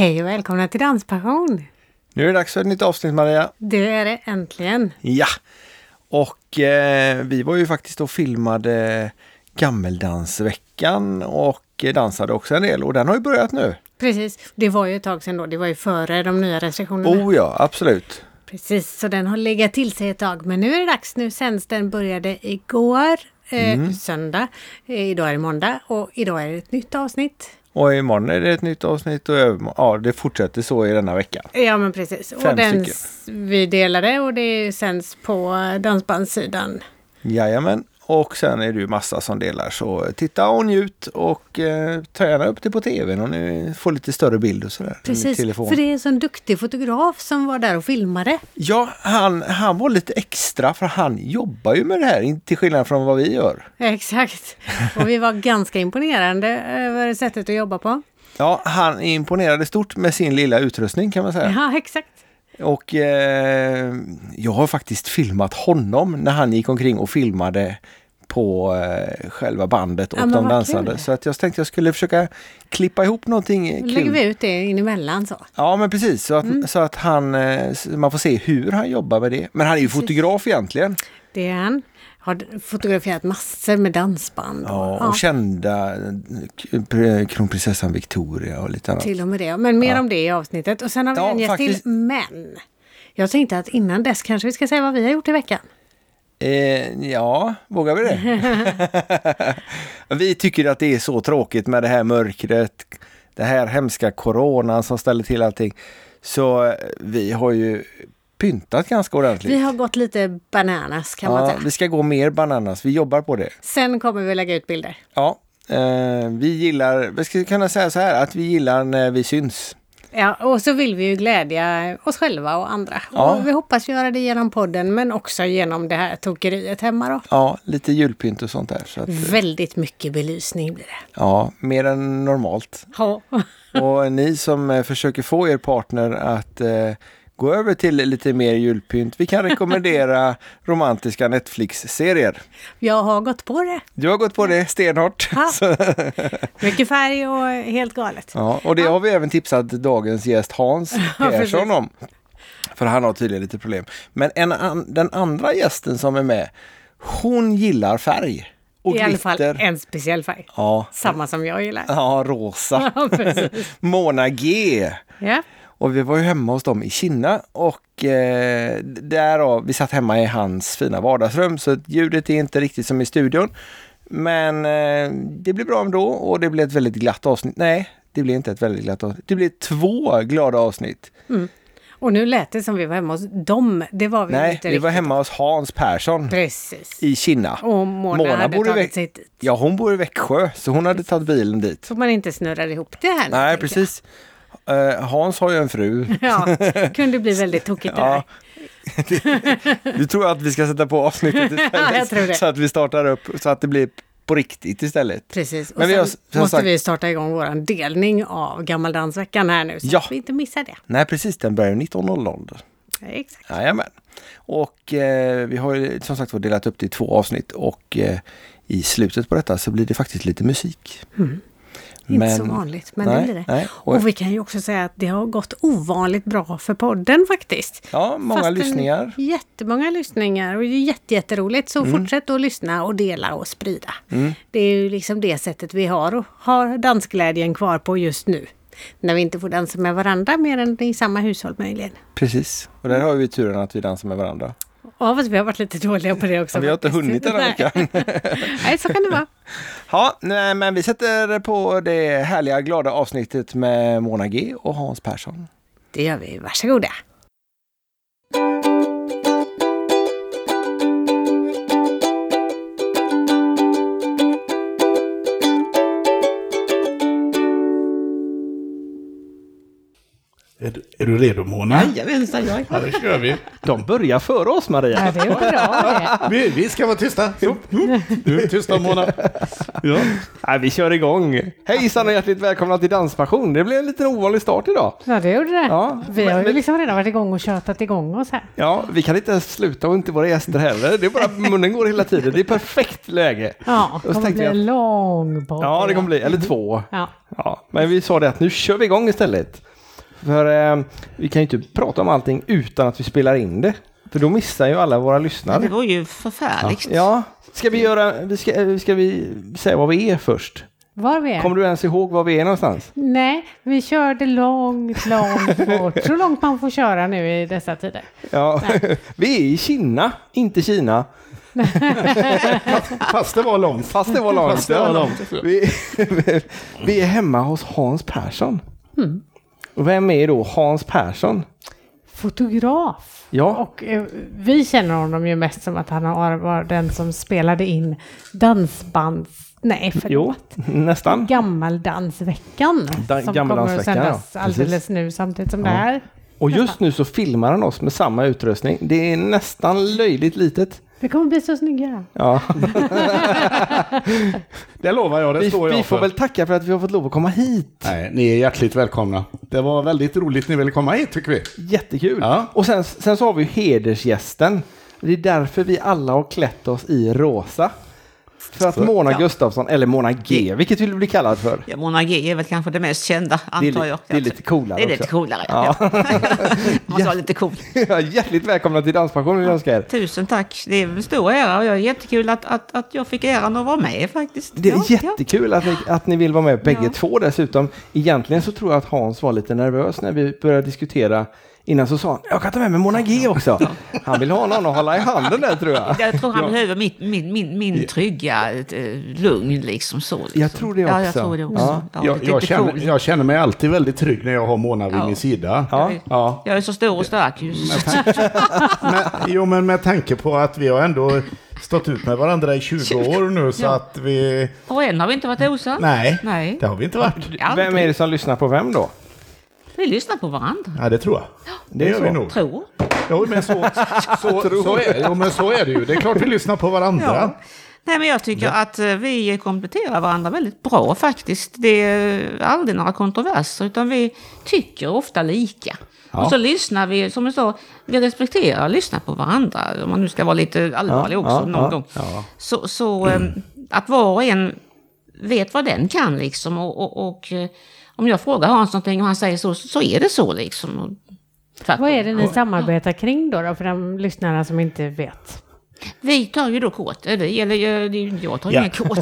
Hej och välkomna till Danspassion! Nu är det dags för ett nytt avsnitt Maria. Det är det äntligen. Ja, och eh, vi var ju faktiskt och filmade Gammeldansveckan och dansade också en del och den har ju börjat nu. Precis, det var ju ett tag sedan då. Det var ju före de nya restriktionerna. Oh ja, absolut. Precis, så den har legat till sig ett tag. Men nu är det dags. Nu sänds den. Började igår, eh, söndag. Eh, idag är det måndag och idag är det ett nytt avsnitt. Och imorgon är det ett nytt avsnitt och ja, det fortsätter så i denna vecka. Ja men precis. och Fem den stycken. vi delade och det sänds på dansbandssidan. Jajamän. Och sen är det ju massa som delar så titta och njut och eh, ta gärna upp det på tvn om ni får lite större bild och sådär. Precis, för det är en sån duktig fotograf som var där och filmade. Ja, han, han var lite extra för han jobbar ju med det här, till skillnad från vad vi gör. Exakt. Och vi var ganska imponerande över sättet att jobba på. Ja, han imponerade stort med sin lilla utrustning kan man säga. Ja, exakt. Och eh, jag har faktiskt filmat honom när han gick omkring och filmade på eh, själva bandet och Ja, de kul. Så att jag tänkte jag skulle försöka klippa ihop någonting Då lägger kul. vi ut det in emellan så. Ja men precis, så att, Mm. så att han, eh, man får se hur han jobbar med det. Men han är ju fotograf egentligen. Det är han. Har fotograferat massor med dansband. och- Ja, och kända eh, kronprinsessan Victoria och lite annat. Till och med det. Men mer om det i avsnittet. Och sen har vi Ja, en gäst faktiskt. till. Men jag tänkte att innan dess kanske vi ska säga vad vi har gjort i veckan. Eh, ja, vågar vi det? vi tycker att det är så tråkigt med det här mörkret, det här hemska coronan som ställer till allting. Så eh, vi har ju pyntat ganska ordentligt. Vi har gått lite bananas kan man ja, säga. vi ska gå mer bananas, vi jobbar på det. Sen kommer vi lägga ut bilder. Ja, eh, vi gillar, vi ska kunna säga så här att vi gillar när vi syns. Ja, och så vill vi ju glädja oss själva och andra. Ja. Och vi hoppas göra det genom podden men också genom det här tokeriet hemma då. Ja, lite julpynt och sånt där. Så att, Väldigt mycket belysning blir det. ja, mer än normalt. Ja. Och ni som eh, försöker få er partner att eh, gå över till lite mer julpynt. Vi kan rekommendera romantiska Netflix-serier. Jag har gått på det. Du har gått på det stenhårt. Ja. Mycket färg och helt galet. ja, och det har vi även tipsat dagens gäst Hans. Persson om. För han har tydligen lite problem. Men en, an, den andra gästen som är med, hon gillar färg. I alla fall glitter. en speciell färg. Ja, Samma som jag gillar. ja, rosa. Ja. Mona G. Ja. Och vi var ju hemma hos dem i Kina och eh, därav, vi satt hemma i hans fina vardagsrum så ljudet är inte riktigt som i studion. Men eh, det blir bra ändå och det blir ett väldigt glatt avsnitt. Nej, det blir inte ett väldigt glatt avsnitt. Det blir två glada avsnitt. Och nu lät det som vi var hemma hos dem. Det var vi Nej, inte vi var hemma hos Hans Persson Precis. i Kina. Och Mona, hade bor i tagit Väx- sig dit. Ja, hon bor i Växjö så hon hade tagit bilen dit. Så man inte snurrar ihop det här. Nej, precis. Eh, Hans har ju en fru. Ja, kunde bli väldigt tokigt det där. Du tror att vi ska sätta på avsnittet istället? Ja. Så att vi startar upp så att det blir på riktigt istället. Precis. Och Men vi sen har- som måste sagt- vi starta igång vår delning av Gammaldansveckan här nu. Så Ja. att vi inte missar det. Nej precis, den börjar 19.00. Exakt. Jajamän. Och eh, vi har ju som sagt delat upp det i två avsnitt och eh, i slutet på detta så blir det faktiskt lite musik. Inte så vanligt, men nej, det blir det. Nej. Och, Och vi kan ju också säga att det har gått ovanligt bra för podden faktiskt. ja, många Fastän lyssningar. Jättemånga lyssningar och det är jätte, jätteroligt. Så Mm. fortsätt att lyssna och dela och sprida. Det är ju liksom det sättet vi har och har dansglädjen kvar på just nu. När vi inte får dansa med varandra mer än i samma hushåll möjligen. Precis. Och där har vi turen att vi dansar med varandra. Ja, fast vi har varit lite dåliga på det också. Men vi har inte hunnit den här veckan. Nej, så kan det vara. Ja, nej, men vi sätter på det härliga glada avsnittet med Mona G och Hans Persson. Det gör vi. Varsågoda. Är du, är du redo Mona? Jajamensan, jag är Ja, det kör vi. De börjar före oss Maria. Ja, det är bra det. vi. Vi ska vara tysta. Så, Du är tysta Mona. Ja. Nej, vi kör igång. Hejsan och hjärtligt välkomna till Danspassion. Det blev en liten ovanlig start idag. Ja, det gjorde det. Ja, vi har ju liksom redan varit igång och tjötat igång oss här. Ja, vi kan inte sluta och inte våra gäster heller. Det är bara munnen går hela tiden. Det är perfekt läge. Ja, det kommer bli en lång podd. Ja, det kommer bli, eller två. Ja. Ja, men vi sa det att nu kör vi igång istället. För eh, vi kan ju inte prata om allting utan att vi spelar in det. För då missar ju alla våra Det lyssnare. var ju förfärligt. Ja, ska vi göra, vi ska, ska vi säga vad vi är först? Var vi är? Kommer du ens ihåg var vi är någonstans? Nej, vi körde långt, långt bort. Så långt man får köra nu i dessa tider. Ja, vi är i Kina, inte Kina. Fast det var långt. Fast det var långt. Fast det var långt. Vi, vi är hemma hos Hans Persson. Och vem är då Hans Persson? Fotograf. Ja, Och eh, vi känner honom ju mest som att han har varit den som spelade in dansbands... Nej, jo, förlåt. nästan. Gammaldansveckan. Da- som kommer att sändas ja. alldeles Precis. nu samtidigt som det här. Och just nu så filmar han oss med samma utrustning. Det är nästan löjligt litet. Vi kommer bli så snygga. Ja. Det lovar jag, det Vi, står jag vi får för. väl tacka för att vi har fått lov att komma hit. Nej, ni är hjärtligt välkomna. Det var väldigt roligt ni ville komma hit tycker vi. Jättekul. Ja. Och sen, sen så har vi hedersgästen. Det är därför vi alla har klätt oss i rosa. För att Mona Ja. Gustafsson, eller Mona G, vilket vill du bli kallad för? Ja, Mona G är väl kanske det mest kända, Det är, antar jag. det är lite coolare Det är lite coolare, ja. Man sa lite cool. Hjärtligt välkomna till Danspassion vill jag önska er. Tusen tack. Det är en stor ära och jag är jättekul att, att, att jag fick äran att vara med faktiskt. Det är Ja, jättekul att ni, att ni vill vara med bägge Ja. två dessutom. Egentligen så tror jag att Hans var lite nervös när vi började diskutera. Innan så sa han, jag kan ta med mig Mona G också. Han vill ha någon att hålla i handen där tror jag. ja. Jag tror han behöver mitt, min, min, min trygga eh, lugn liksom så. Liksom. Jag tror det Ja, jag också. tror det också. Ja. Ja. Jag, känner, cool. jag känner mig alltid väldigt trygg när jag har Mona vid Ja. min sida. Ja. Ja. Jag är så stor och stark ju. Jo, men med tanke på att vi har ändå stått ut med varandra i 20 år nu så Ja. att vi... Och än har vi inte varit osams. Nej, Nej. det har vi inte varit. Vem är det som lyssnar på vem då? Vi lyssnar på varandra. Ja, det tror jag. Det, är gör vi nog. Tror. Jo, men så, så, så, är, jo, men så är det ju. Det är klart vi lyssnar på varandra. Ja. Nej, men jag tycker att eh, vi kompletterar varandra väldigt bra faktiskt. Det är aldrig några kontroverser, utan vi tycker ofta lika. Ja. Och så lyssnar vi, som jag sa, vi respekterar och lyssnar på varandra. Om man nu ska vara lite allvarlig Ja, också ja, någon ja, gång. Så, så eh, att var och en vet vad den kan liksom. Och, och, och eh, om jag frågar Hans någonting och han säger så, så är det så liksom. Vad är det ni samarbetar kring då, då för de lyssnarna som inte vet? Vi tar ju då kort, eller eller, eh, det är ju- jag tar ju Ja. inga kort.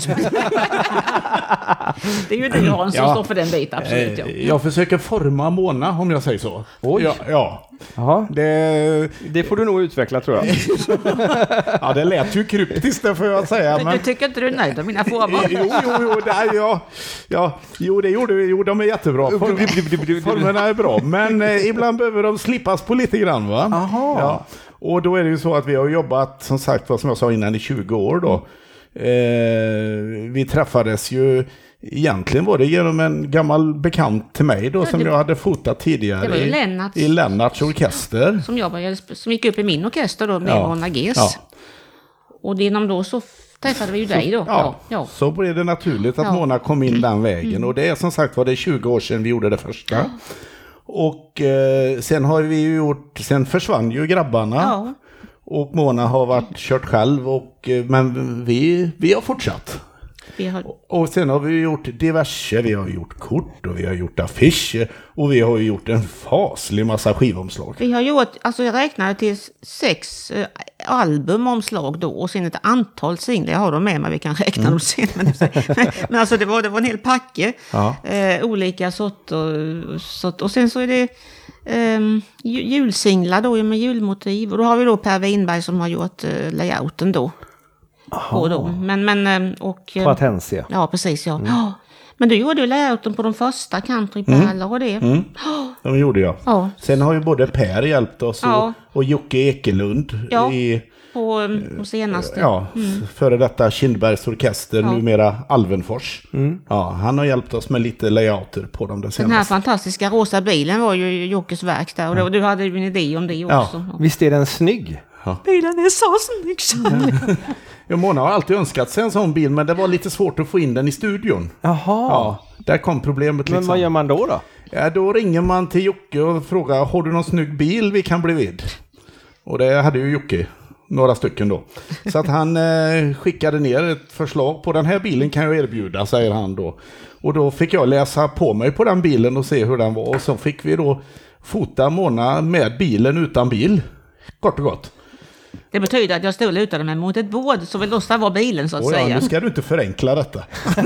det är ju du Hans som Ja. står för den biten, absolut. Ja. Eh, Jag försöker forma Mona, om jag säger så. Oj. Ja, ja. Det, det får du nog utveckla tror jag. ja, det lät ju kryptiskt, det får jag säga. Men... du tycker inte du är nöjd med mina former? Jo, jo, jo, det är, ja, ja, jo, det gjorde vi. Jo, de är jättebra. Form, formerna är bra, men eh, ibland behöver de slipas på lite grann. Va? Aha. Ja. Och då är det ju så att vi har jobbat, som sagt, vad som jag sa innan, i 20 år då. Eh, vi träffades ju, egentligen var det genom en gammal bekant till mig då, som det- jag hade fotat tidigare. i- Lennarts. I Lennarts orkester. Som, jag började, som gick upp i min orkester då med Ja. Mona Gs. Ja. Och genom då så träffade vi ju dig då. Ja, ja. så blev det naturligt att Ja. Mm. Mona kom in den vägen. Och det är som sagt var det är 20 år sedan vi gjorde det första. Och eh, sen har vi ju gjort, sen försvann ju grabbarna. Ja. Och Mona har varit kört själv, och, eh, men vi, vi har fortsatt. Vi har, Och sen har vi gjort diverse, vi har gjort kort och vi har gjort affischer och vi har gjort en faslig massa skivomslag. vi har gjort, alltså jag räknade till sex eh, albumomslag då och sen ett antal singlar. Jag har dem med mig, vi kan räkna dem sen. Men, men, alltså det var, det var en hel packe. Ja. Eh, olika sorter. Sort, och sen så är det ju- julsinglar då med julmotiv. Och då har vi då Per Winberg som har gjort eh, layouten då. På då. Men, men, ehm, och... På Atensia. Ja, precis ja. ja. Men du gjorde ju layouten på de första countrypärlor och det. De gjorde jag. Ja, Sen har ju både Per hjälpt oss och, Ja. och Jocke Ekelund Ja. i på ehm, de senaste. ja, före detta Kindbergs orkester, Ja. numera Alvenfors. Ja, han har hjälpt oss med lite layouter på dem det Den här senaste. fantastiska rosa bilen var ju Jockes verk där och då, du hade ju en idé om det Ja. också. Ja. Visst är den snygg? Bilen är så snygg! Ja, Mona har alltid önskat sig en sån bil, men det var lite svårt att få in den i studion. Jaha. Ja, där kom problemet Men liksom. vad gör man då då? Ja, då ringer man till Jocke och frågar, har du någon snygg bil vi kan bli vid? Och det hade ju Jocke. några stycken då. Så att han eh, skickade ner ett förslag på den här bilen kan jag erbjuda, säger han då. Och då fick jag läsa på mig på den bilen och se hur den var. Och så fick vi då fota Mona med bilen utan bil. Kort och gott. Det betyder att jag stod lutad mig mot ett bord så vill lossa var bilen så att Och ja, säga. nu ska du inte förenkla detta.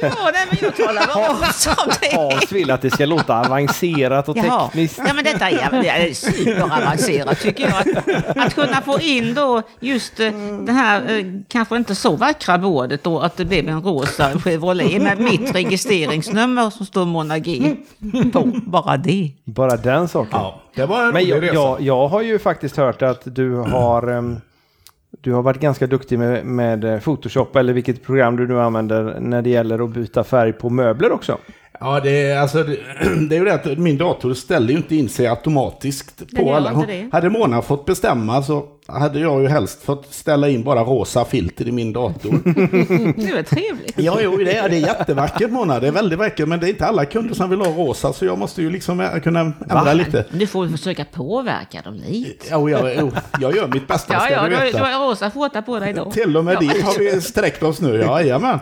Ja, nej, men jag talar om som det är. Hans vill att det ska låta avancerat och Jaha. tekniskt. Ja men detta är, det är superavancerat tycker jag. Att, att kunna få in då just eh, det här eh, kanske inte så vackra bordet då att det blev en rosa Chevrolet med mitt registreringsnummer som står Mona G på. Bara det. Bara den saken. Ja, det var en Men jag, resa. jag, jag har ju faktiskt hört att du har du har varit ganska duktig med, med eh, Photoshop eller vilket program du nu använder när det gäller att byta färg på möbler också. Ja, det är, alltså, det, det är ju det att min dator ställer ju inte in sig automatiskt på alla. det. Hade Mona fått bestämma så hade jag ju helst fått ställa in bara rosa filter i min dator. Det var trevligt. ja, jo, det är, det är jättevackert Mona, det är väldigt vackert, men det är inte alla kunder som vill ha rosa, så jag måste ju liksom eh, kunna ändra lite. Du får försöka påverka dem lite. Jo, jag, jo, jag gör mitt bästa, Ja, ska ja, du veta. du har rosa skjorta på dig då. Till och med Ja. dit har vi sträckt oss nu, ja, jajamän.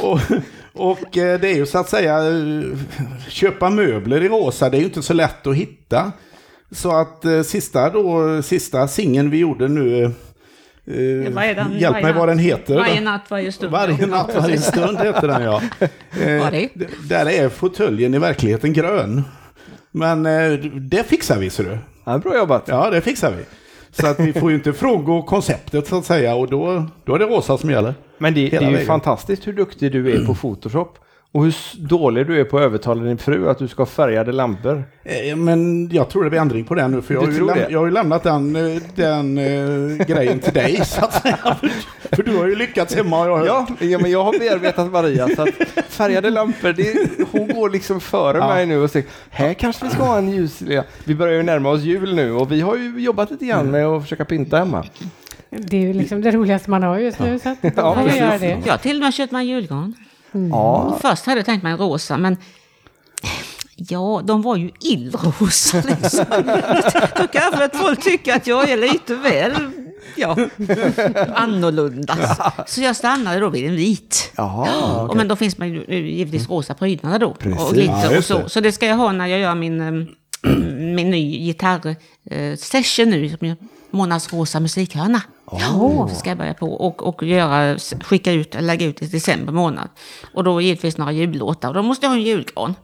Och, och eh, det är ju så att säga, eh, köpa möbler i rosa, det är ju inte så lätt att hitta. Så att eh, sista då, sista singeln vi gjorde nu, eh, Vad är den? hjälp Varje mig vad den heter. Varje natt, varje stund. Varje natt, varje stund heter den ja. Eh, Där är fåtöljen i verkligheten grön. Men det fixar vi, ser du. Ja, bra jobbat. Ja, det fixar vi. Så att vi får ju inte frångå konceptet så att säga och då, då är det rosa som gäller. Men det, det är ju vägen. fantastiskt hur duktig du är på Photoshop. Och hur dålig du är på att övertala din fru att du ska ha färgade lampor. Eh, Men jag tror det blir ändring på det nu för jag har, ju läm- jag har ju lämnat den, eh, den eh, grejen till dig så att säga. För du har ju lyckats hemma har jag hört. Ja, ja, men jag har bearbetat Maria så att färgade lampor, det, hon går liksom före Ja. mig nu och säger här kanske vi ska ha en ljus... Vi börjar ju närma oss jul nu och vi har ju jobbat lite grann med att försöka pynta hemma. Det är ju liksom det roligaste man har just nu. Så att Ja, precis. göra det. Jag har till och med köpt mig en julgran. Ja, Först hade jag tänkt mig en rosa, men ja, de var ju illrosa. Liksom. Då kanske att folk tycker att jag är lite väl ja, annorlunda. Så jag stannade då vid en vit. Jaha, Och Men då finns man ju eh, givetvis rosa prydnader då. Precis. Och glitter och så. det. Så det ska jag ha när jag gör min, eh, min ny gitarrsession nu. Monas rosa musikhörna. Ja, det ska jag börja på. Och, och göra, skicka ut, lägga ut i december månad. Och då givetvis några jullåtar. Och då måste jag ha en julgran.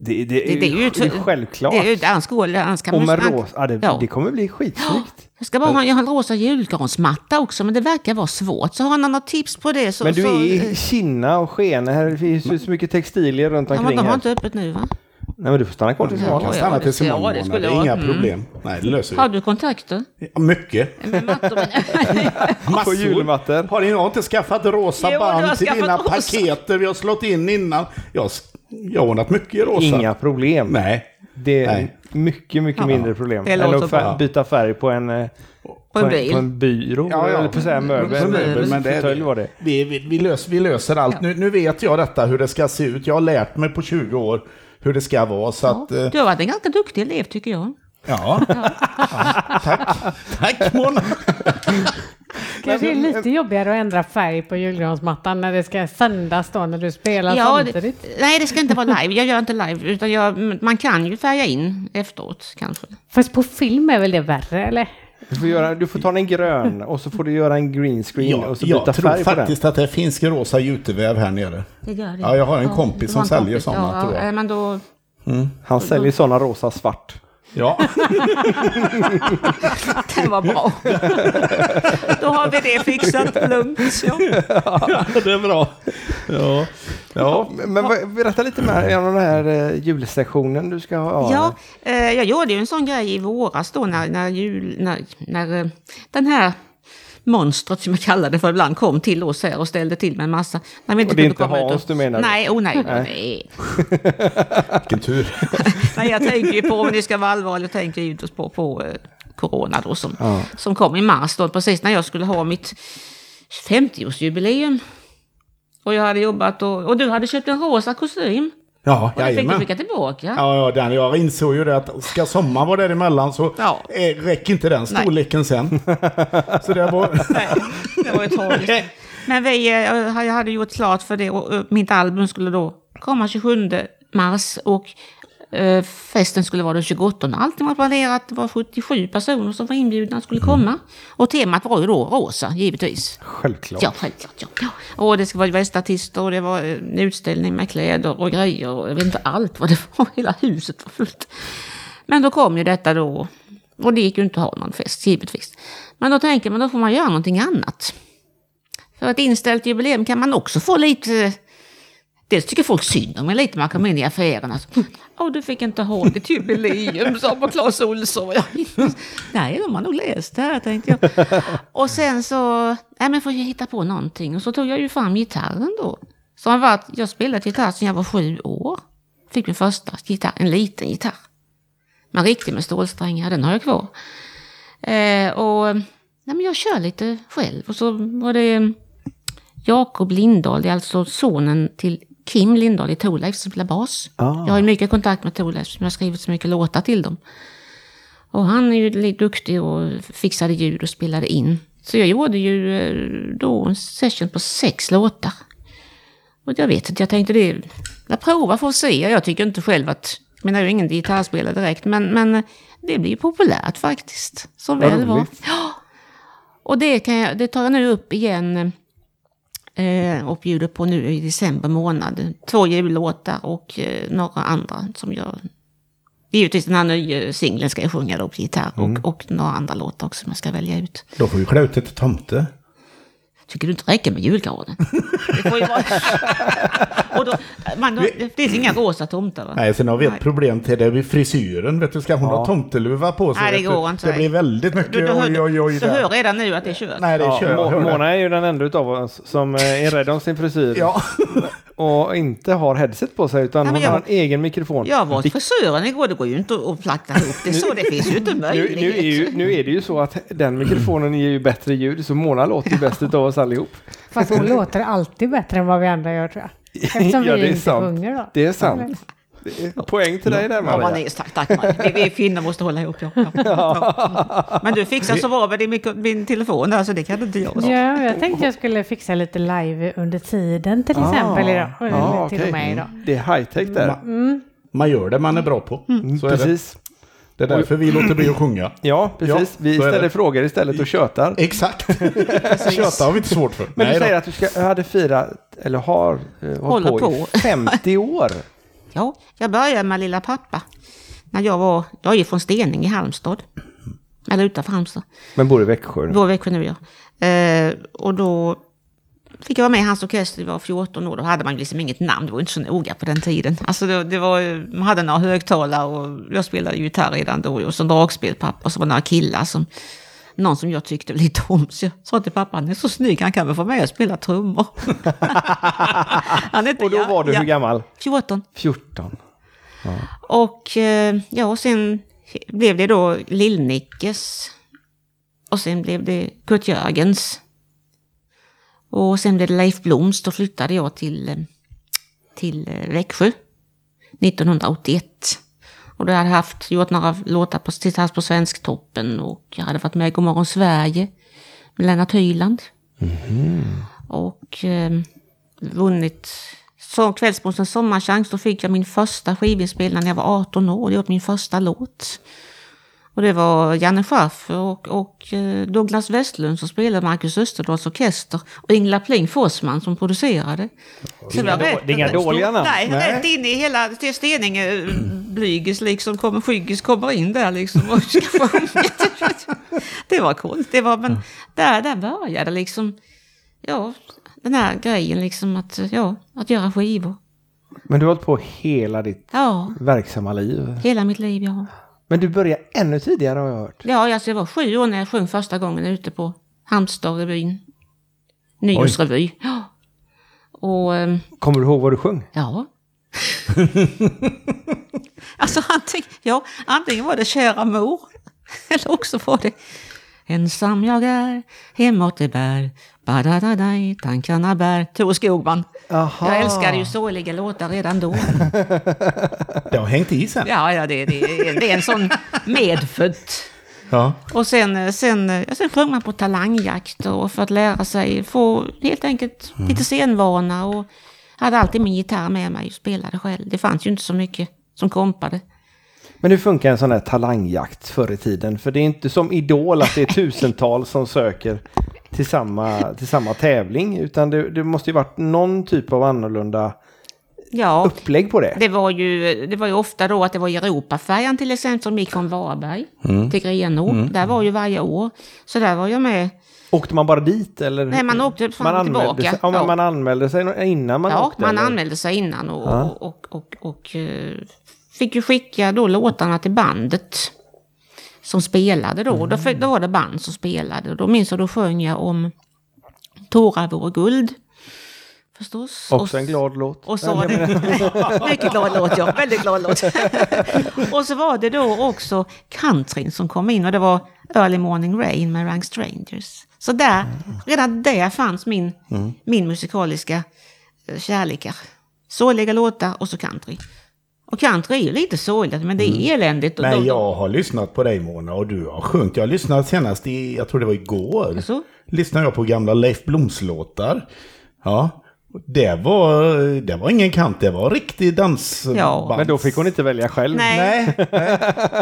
det, det, är, Det, det är ju det är självklart. Det är ju, det, annars kan och med rosa, ja, det, Ja. det kommer bli skitsnyggt. Jag ska bara ha, jag har en rosa julgransmatta också, men det verkar vara svårt. Så har någon något tips på det så... Men du är i Kina och Skene, här finns ju så mycket textilier runt Ja, men omkring de har här. inte öppet nu va? Nej men du får stanna kvar tills Ja, imorgon. kan ja, stanna det tills ja, imorgon. det det, är jag. inga Mm. problem. Nej, det löser Har vi. du kontakter? Ja, Mycket. Med mattor? På Massor. julmattor. Har ni inte skaffat rosa Jo, har band till dina rosa. paketer vi har slått in innan? Jag, har jag har ordnat mycket i rosa. Inga problem. Nej. Det är Nej. mycket, mycket Ja, mindre problem. det Än låter att fär- byta färg på en, eh, På en bil? på en byrå. Ja, ja. Eller på så här möbel. På möbel, men det, var det. Vi, vi, vi, löser, vi löser allt. Nu, nu vet jag detta hur det ska se ut. Jag har lärt mig på 20 år hur det ska vara. Så att, eh, Du har varit en ganska duktig elev tycker jag. ja. ja. Tack. Tack Mona. Kanske är lite jobbigare att ändra färg på julgransmattan när det ska sändas då när du spelar Ja, det, samtidigt. nej, det ska inte vara live. Jag gör inte live. Utan jag, man kan ju färga in efteråt kanske. Fast på film är väl det värre eller? Du får, göra, du får ta en grön och så får du göra en green screen Ja, och så byta jag tror färg på den. faktiskt att det finns rosa juteväv här nere. Det gör det. Ja, jag har en kompis du som säljer kompis. såna, ja, tror jag. ja, Men då, Han säljer sådana rosa svart. Ja, den var bra. då har vi det fixat lugnt. Ja. det är bra. Ja, ja. Men berätta lite mer om den här eh, julsessionen du ska ha. Ja, eh, jag gjorde ju en sån grej i våras då när, när, jul, när, när eh, den här monstret som jag kallar det för ibland kom till oss här och ställde till med en massa. När vi Och det är inte komma ut Hans du menar? Nej, oh nej, nej. Vilken tur. nej. Jag tänker ju på, om det ska vara allvarligt, jag tänker givetvis på, på eh, corona då som, Ja. som kom i mars då, precis när jag skulle ha mitt 50-årsjubileum. Och jag hade jobbat och, och du hade köpt en rosa kostym. Ja, Och den fick du skicka tillbaka. Ja, ja den, jag insåg ju det att ska sommaren vara däremellan så Ja. eh, räcker inte den Nej. storleken sen. så det var... Nej, det var ju tragiskt. Men vi, eh, jag hade gjort klart för det och eh, mitt album skulle då komma 27 mars och eh, festen skulle vara den 28. Allting var planerat, det var 77 personer som var inbjudna skulle komma. Och temat var ju då rosa, givetvis. Självklart. Ja, självklart. Ja. Ja. Och det skulle vara västartister och det var eh, en utställning med kläder och grejer och jag vet inte allt vad det var. Hela huset var fullt. Men då kom ju detta då. Och det gick ju inte att ha någon fest, givetvis. Men då tänker man, då får man göra någonting annat. För ett inställt jubileum kan man också få lite... Dels tycker folk synd om en lite, man kommer in i affärerna. Hm, åh, oh, du fick inte ha ditt jubileum, sa på Clas Ohlson. Nej, de har nog läst det här, tänkte jag. Och sen så, nej men får jag hitta på någonting. Och så tog jag ju fram gitarren då. Som har varit, jag spelat gitarr sedan jag var sju år. Fick min första gitarr, en liten gitarr. Men riktig med stålsträngar, den har jag kvar. Eh, och nej, men jag kör lite själv. Och så var det mm, Jakob Lindahl, det är alltså sonen till Kim Lindahl i Thorleif som spelar bas. Ah. Jag har ju mycket kontakt med Thorleif som jag har skrivit så mycket låtar till dem. Och han är ju lite duktig och fixade ljud och spelade in. Så jag gjorde ju eh, då en session på sex låtar. Och jag vet inte, jag tänkte det, jag provar för att se. Jag tycker inte själv att, menar jag är ingen gitarrspelare direkt, men, men det blir ju populärt faktiskt. Som väl var. Ja. Och det, kan jag, det tar jag nu upp igen eh, och bjuder på nu i december månad. Två jullåtar och eh, några andra som jag... Givetvis den här nya singeln ska jag sjunga då på gitarr och, och några andra låtar också som jag ska välja ut. Då får vi klä ut ett tomte. Tycker du inte räcker med julgranen? Det får ju vara... och då, man, då, det finns inga rosa tomtar va? Nej, sen har vi ett Nej. problem till det vid frisyren. Vet du, ska hon ha tomteluva på sig? Nej, det går inte. Det blir väldigt mycket Du, du, hör, oj, oj, oj. du där. hör redan nu att det är kört. Nej, det är Ja, kör. Mo- hör det. Mona är ju den enda utav oss som eh, är rädd om sin frisyr Ja. och inte har headset på sig utan Nej, hon jag- har en egen mikrofon. Jag var hos frisören igår, det går ju inte att plakta ihop det så. Det finns ju inte nu, möjlighet. nu, är ju, nu är det ju så att den mikrofonen ger ju bättre ljud så Mona låter ju bäst utav oss allihop. Fast hon låter alltid bättre än vad vi andra gör tror jag. Eftersom Ja, vi det är inte sant. sjunger då. Det är sant. Det är poäng till dig där Ja, vad Maria. ni, tack, tack Maria. vi, vi kvinnor måste hålla ihop. Ja. Ja. Ja. Men du fixar så bra med din, min telefon där så det kan inte jag. Ja, jag tänkte jag skulle fixa lite live under tiden till exempel idag. Eller Ah, till och okej. med idag. Det är high tech där. Man gör det man är bra på. Så är det. Precis. Det är därför vi låter bli att sjunga. Ja, precis. Ja, vi ställer det. frågor istället och tjötar. Exakt. Köta har vi inte svårt för. Men du Nej då. säger att du ska, hade firat, eller har eh, hållit Håller på, i på. 50 år. Ja, jag började med lilla pappa. När jag var, jag är från Stening i Halmstad. Eller utanför Halmstad. Men bor i Växjö. nu. Vår Växjö nu ja. Eh, och då fick jag vara med i hans orkester, jag var 14 år. Då hade man liksom inget namn, det var inte så noga på den tiden. Alltså det, det var, man hade några högtalare och jag spelade gitarr redan då. Och så dragspel pappa och så var det några killar som någon som jag tyckte lite om. Så jag sa till pappa, han är så snygg, han kan väl få med och spela trummor. Och då var du hur gammal? 14. 14. Och eh, ja, sen blev det då Lill-Nickes. Och sen blev det Kurt Jörgens. Och sen blev det Leif Bloms. Då flyttade jag till, eh, till eh, Växjö 1981. Och då hade jag haft, gjort några låtar på, tillsammans på Svensktoppen och jag hade varit med i Godmorgon Sverige med Lennart Hyland. Och eh, vunnit så Kvällspostens sommarchans. Då fick jag min första skivinspelning när jag var 18 år. Jag gjorde min första låt. Och det var Janne Schaffer och, och eh, Douglas Westlund som spelade Marcus Österdahls orkester. Och Ingela Pling Forsman som producerade. Inga rätt- det är inga dåliga namn. Nej, Nej. rätt in i hela till Steninge eh, Blygis liksom. Kommer, Skyggis kommer in där liksom och. Det var coolt. Det var, men där, där började liksom, ja, den här grejen liksom att, ja, att göra skivor. Men du har hållit på hela ditt Ja, verksamma liv. hela mitt liv, ja. Men du började ännu tidigare har jag hört. Ja, alltså jag var sju år när jag sjöng första gången ute på Halmstadrevyn. Nyårsrevy. Ja. Och, ehm, Kommer du ihåg vad du sjöng? ja. alltså antingen, ja, antingen var det Kära mor, eller också var det Ensam jag är, hemåt det bär, Badadadaj, tankarna bär. Tor Skogman. Aha. Jag älskade ju sorgliga låtar redan då. Det har hängt i sen. Ja, ja det, det, är- det är en sån medfött. Ja. Och sen, eh, sen, eh, sen sjöng man på talangjakt och för att lära sig, få helt enkelt lite scenvana och hade alltid min gitarr med mig och spelade själv. Det fanns ju inte så mycket som kompade. Men hur funkar en sån här talangjakt förr i tiden? För det är inte som Idol att det är tusentals som söker till samma, till samma tävling. Utan det, det måste ju varit någon typ av annorlunda Ja, upplägg på det. det var, ju, det var ju ofta då att det var Europafärjan till exempel som gick från Varberg till Grenå. Där var ju varje år. Så där var jag med. Åkte man bara dit eller? Nej, man åkte fram och anmälde tillbaka. Sig, ja, Ja. man anmälde sig innan man ja, åkte? man eller? anmälde sig innan och, och, och, och, eh, fick ju skicka då låtarna till bandet som spelade då. Då, fick, då var det band som spelade. Då minns jag, då sjöng jag om Tårar vore guld. Förstås. Också Och- en glad låt. och så var det, mycket glad låt, ja. Väldigt glad låt. och så var det då också countryn som kom in och det var Early Morning Rain med Rank Strangers. Så där, redan där fanns min, min musikaliska eh, kärlekar. Sorgliga låtar och så country. Och country är ju lite sorgligt, men det är eländigt. Och Men då- jag har lyssnat på dig Mona och du har sjungit. Jag lyssnade senast i, jag tror det var igår. Så? Lyssnade jag på gamla Leif Bloms låtar. Ja, det var, det var ingen kant, det var riktig dansband. Ja. Men då fick hon inte välja själv. Nej, Nej, nej.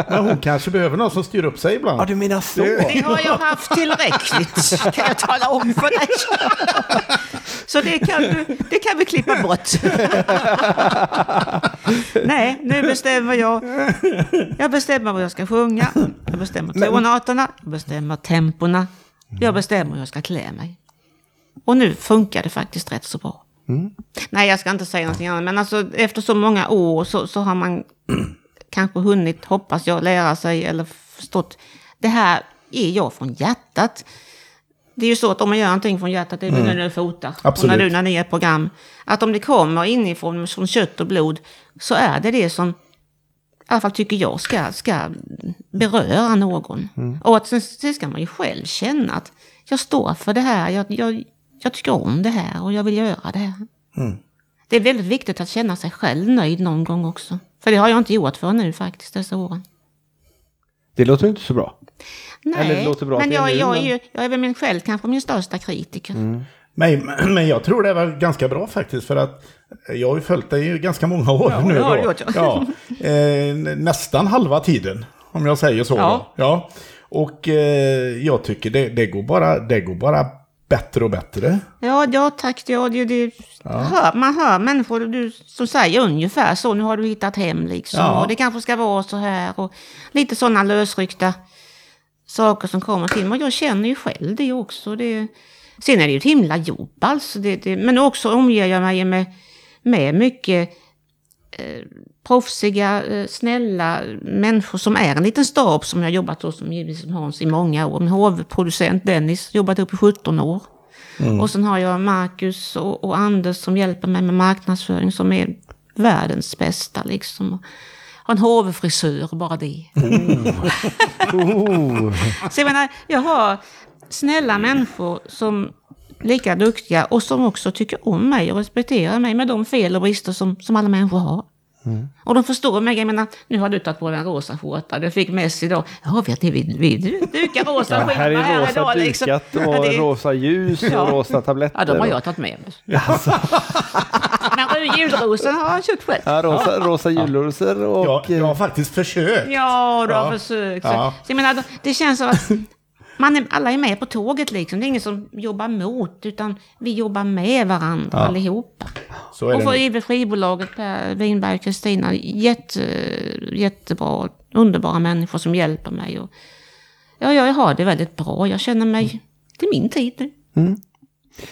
men hon kanske behöver någon som styr upp sig ibland. Ja, du menar så? det har jag haft tillräckligt, kan jag tala om för dig. Så det kan, du, det kan vi klippa bort. Nej, nu bestämmer jag. Jag bestämmer vad jag ska sjunga. Jag bestämmer tonarterna. Jag bestämmer tempona. Jag bestämmer hur jag ska klä mig. Och nu funkar det faktiskt rätt så bra. Nej, jag ska inte säga någonting annat. Men alltså, efter så många år så, så har man kanske hunnit, hoppas jag, lära sig eller förstått. Det här är jag från hjärtat. Det är ju så att om man gör någonting från hjärtat, det är mm. när du fotar. Absolut. Och när du när ni är ett program. Att om det kommer inifrån, från kött och blod, så är det det som, i alla fall tycker jag, ska, ska beröra någon. Och att sen, sen ska man ju själv känna att jag står för det här, jag, jag, jag tycker om det här och jag vill göra det här. Det är väldigt viktigt att känna sig själv nöjd någon gång också. För det har jag inte gjort för nu faktiskt, dessa åren. Det låter inte så bra. Nej, bra men jag, jag, är ju, jag är väl min själv kanske min största kritiker. Men, men jag tror det var ganska bra faktiskt för att jag har ju följt dig i ganska många år Ja, nu. har då. du gjort, ja. Eh, nästan halva tiden, om jag säger så. Ja. Då. Ja. Och eh, jag tycker det, det, går bara, det går bara bättre och bättre. Ja, ja tack. Ja, det, det, Hör, man hör människor du, som säger ungefär så. Nu har du hittat hem liksom. Ja. Och det kanske ska vara så här. Och lite sådana lösryckta saker som kommer till mig. Jag känner ju själv det också. Det, sen är det ju ett himla jobb alltså. Det, det, men också omger jag mig med, med mycket eh, proffsiga, eh, snälla människor som är en liten stab som jag jobbat hos, som givetvis Hans i många år. Min hovproducent Dennis, jobbat upp i 17 år. Och sen har jag Marcus och, och Anders som hjälper mig med marknadsföring som är världens bästa liksom. Har en hovfrisör, bara det. Så jag menar, jag har snälla människor som lika duktiga och som också tycker om mig och respekterar mig med de fel och brister som, som alla människor har. Och de förstår mig. Jag menar, nu har du tagit på dig en rosa skjorta. Du fick Messi idag. Ja, ni, vi, vi dukar rosa Ja, skjorta här är rosa idag, liksom. dukat och Ja, det- rosa ljus och Ja. rosa tabletter. Ja, de har jag tagit med mig. Men julrosen har jag köpt själv. Ja, rosa, rosa julrosor och... Jag, jag har faktiskt försökt. Ja, du har Ja. försökt. Så, Ja. så jag menar, det känns som att man är, alla är med på tåget liksom. Det är ingen som jobbar mot, utan vi jobbar med varandra allihopa. Så är Och det för givet skivbolaget Per Winberg och Kristina, jätte, jättebra, underbara människor som hjälper mig. Och, ja, jag har det väldigt bra. Jag känner mig, det är min tid nu.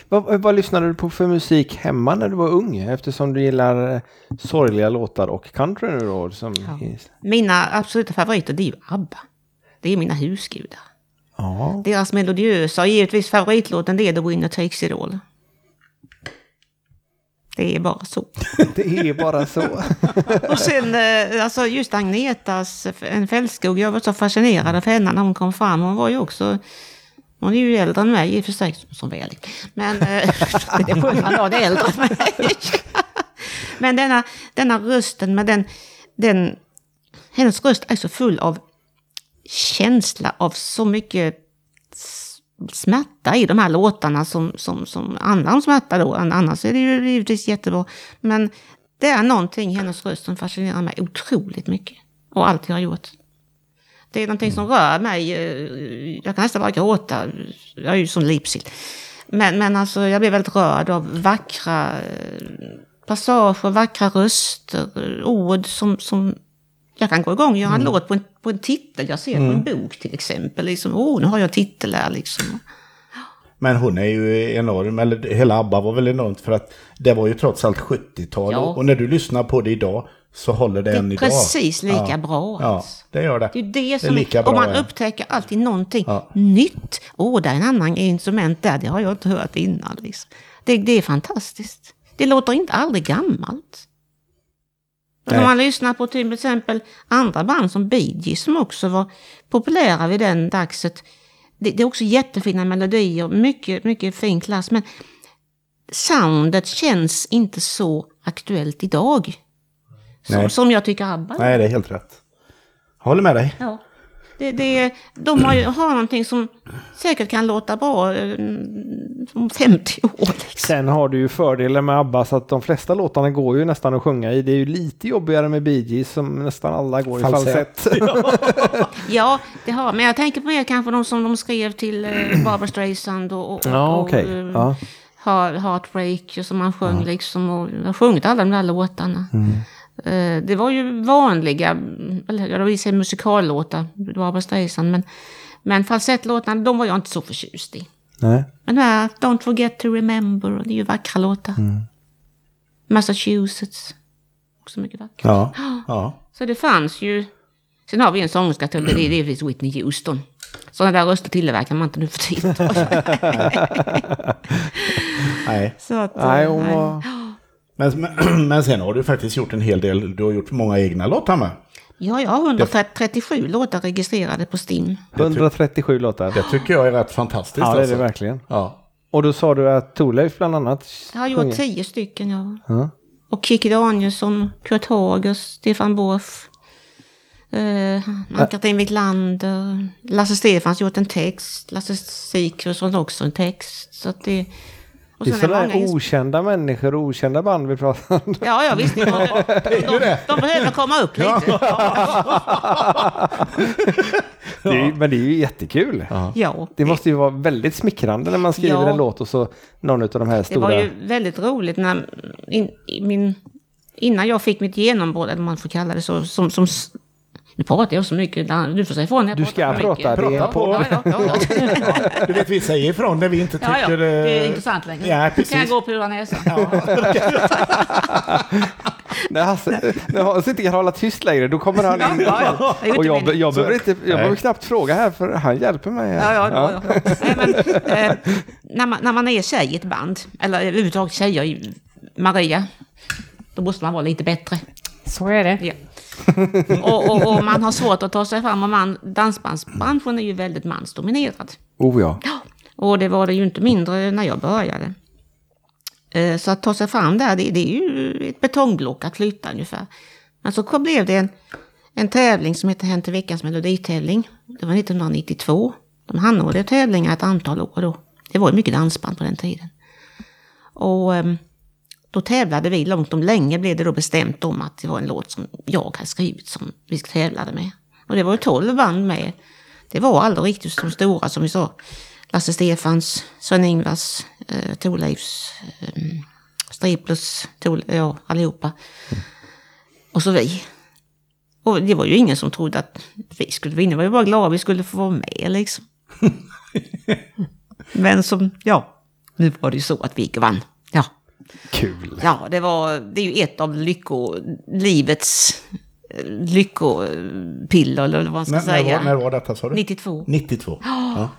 Vad, vad lyssnade du på för musik hemma när du var ung? Eftersom du gillar eh, sorgliga låtar och country nu då. Som, Mina absoluta favoriter, det är ju ABBA. Det är mina husgudar. Ja. Deras melodiösa och givetvis favoritlåten det är The Winner Takes It All. Det är bara så. Det är bara så. Och sen eh, alltså just Agnetas En fältskog, jag var så fascinerad av henne när hon kom fram. Hon var ju också Hon är ju äldre än mig i och för sig, som väl. Men eh, det är skönt att han är äldre än mig. Men denna, denna rösten med den, den... Hennes röst är så full av känsla av så mycket smärta i de här låtarna som, som, som handlar om smärta då. Annars är det ju givetvis jättebra. Men det är någonting i hennes röst som fascinerar mig otroligt mycket. Och alltid har gjort. Det är någonting som rör mig. Eh, jag kan nästan bara gråta. Jag är ju som lipsill. Men, men alltså, jag blir väldigt rörd av vackra eh, passager, vackra röster, eh, ord som, som jag kan gå igång och göra en låt på en, på en titel jag ser på en bok till exempel. Liksom, oh, nu har jag en titel här liksom. Men hon är ju enorm, eller hela ABBA var väl enormt för att det var ju trots allt 70-tal. Ja. Och när du lyssnar på det idag så håller det, Det än är idag. precis lika ja. bra. Ja, alltså. det gör det. Det är ju det är som... lika bra, och man ja. upptäcker alltid någonting Ja. nytt. Åh, det är en annan instrument där, det har jag inte hört innan. Liksom. Det, det är fantastiskt. Det låter inte aldrig gammalt. Nej. Om man lyssnar på till exempel andra band som Bee Gees som också var populära vid den dagset. Det, det är också jättefina melodier, mycket, mycket fin klass. Men soundet känns inte så aktuellt idag. Som, som jag tycker ABBA Nej, det är helt rätt. Jag håller med dig. Ja. Det, det, de har, ju, har någonting som säkert kan låta bra eh, om 50 år. Liksom. Sen har du ju fördelen med ABBA så att de flesta låtarna går ju nästan att sjunga i. Det är ju lite jobbigare med Bee Gees som nästan alla går i Falsett. falsett. Ja, det har Men jag tänker på mer kanske de som de skrev till eh, Barbra Streisand och, och, Ja, och okej. eh, Ja. Heart- Heartbreak och som man sjöng liksom. Och jag har sjungit alla de där låtarna. Mm. Eh, Det var ju vanliga, eller jag vill säga musikallåtar, Barbra Streisand. Men, men falsettlåtarna, de var jag inte så förtjust i. Nej. Men det här, Don't forget to remember, det är ju vackra låtar. Massachusetts, också mycket vackert. Ja. ja. Så det fanns ju... Sen har vi en sångerska till, det är givetvis Whitney Houston. Sådana där röster tillverkar man inte nu för tiden. Nej. Så att, Nej, hon nej. var... Men, men, men sen har du faktiskt gjort en hel del. Du har gjort många egna låtar med. Ja, jag har 137 låtar registrerade på Stim. 137 låtar. Det tycker jag är rätt fantastiskt. Ja, det är alltså. det verkligen. Ja. Och då sa du att Thorleif bland annat Jag har gjort tio stycken, ja. Ja. Och Kikki Danielsson, Kurt Hagers, Stefan Borff, eh, Ann-Katrin Wiklander, Lasse Stefans gjort en text, Lasse Sikrusson också en text. Så att det, och Det är sådana ins- okända människor och okända band vi pratar om. Ja, ja visst. De, de, de, de behöver komma upp lite. Det är, men det är ju jättekul. Ja, Det måste ju vara väldigt smickrande när man skriver Ja. en låt och så någon av de här det stora... var ju väldigt roligt när in, min, innan jag fick mitt genombrott, eller man får kalla det så, som, som nu pratar jag så mycket, du får säga ifrån när jag Du ska prata, det är Prata på. Ja, ja, ja, ja. Du vet, vi säger ifrån när vi inte tycker... Ja, ja, det är intressant längre. Ja, kan jag precis. gå och pula näsan? När Hasse, när Hasse inte kan hålla tyst längre, då kommer han in. Och inte jag, jag behöver inte, jag Nej. behöver knappt fråga här för han hjälper mig. Ja, här. ja, ja. ja. Nej, men, eh, när, man, när man är tjej i ett band, eller överhuvudtaget tjejer i Maria, då måste man vara lite bättre. Så är det. Ja. och, och, och man har svårt att ta sig fram och man, dansbandsbranschen är ju väldigt mansdominerad. Oh ja. Och det var det ju inte mindre när jag började. Eh, Så att ta sig fram där, det, det är ju ett betongblock att flytta ungefär. Men så kom- blev det en, en tävling som heter Hänt till veckans meloditävling. Det var 1992. De anordnade tävlingar ett antal år då. Det var ju mycket dansband på den tiden. Och ehm, då tävlade vi långt om länge blev det då bestämt om att det var en låt som jag hade skrivit som vi tävlade med. Och det var ju tolv band med. Det var aldrig riktigt så stora som vi sa. Lasse Stefans, Sven-Ingvars, eh, Thorleifs, eh, Striplus, Thor, ja allihopa. Och så vi. Och det var ju ingen som trodde att vi skulle vinna. Vi var ju bara glada vi skulle få vara med liksom. Men som, ja, nu var det ju så att vi gick och vann. Kul. Ja, det var, det är ju ett av lycko, livets eh, lyckopiller, eller vad man ska När, när, säga. var, när var detta sa du? 92. 92. Ja.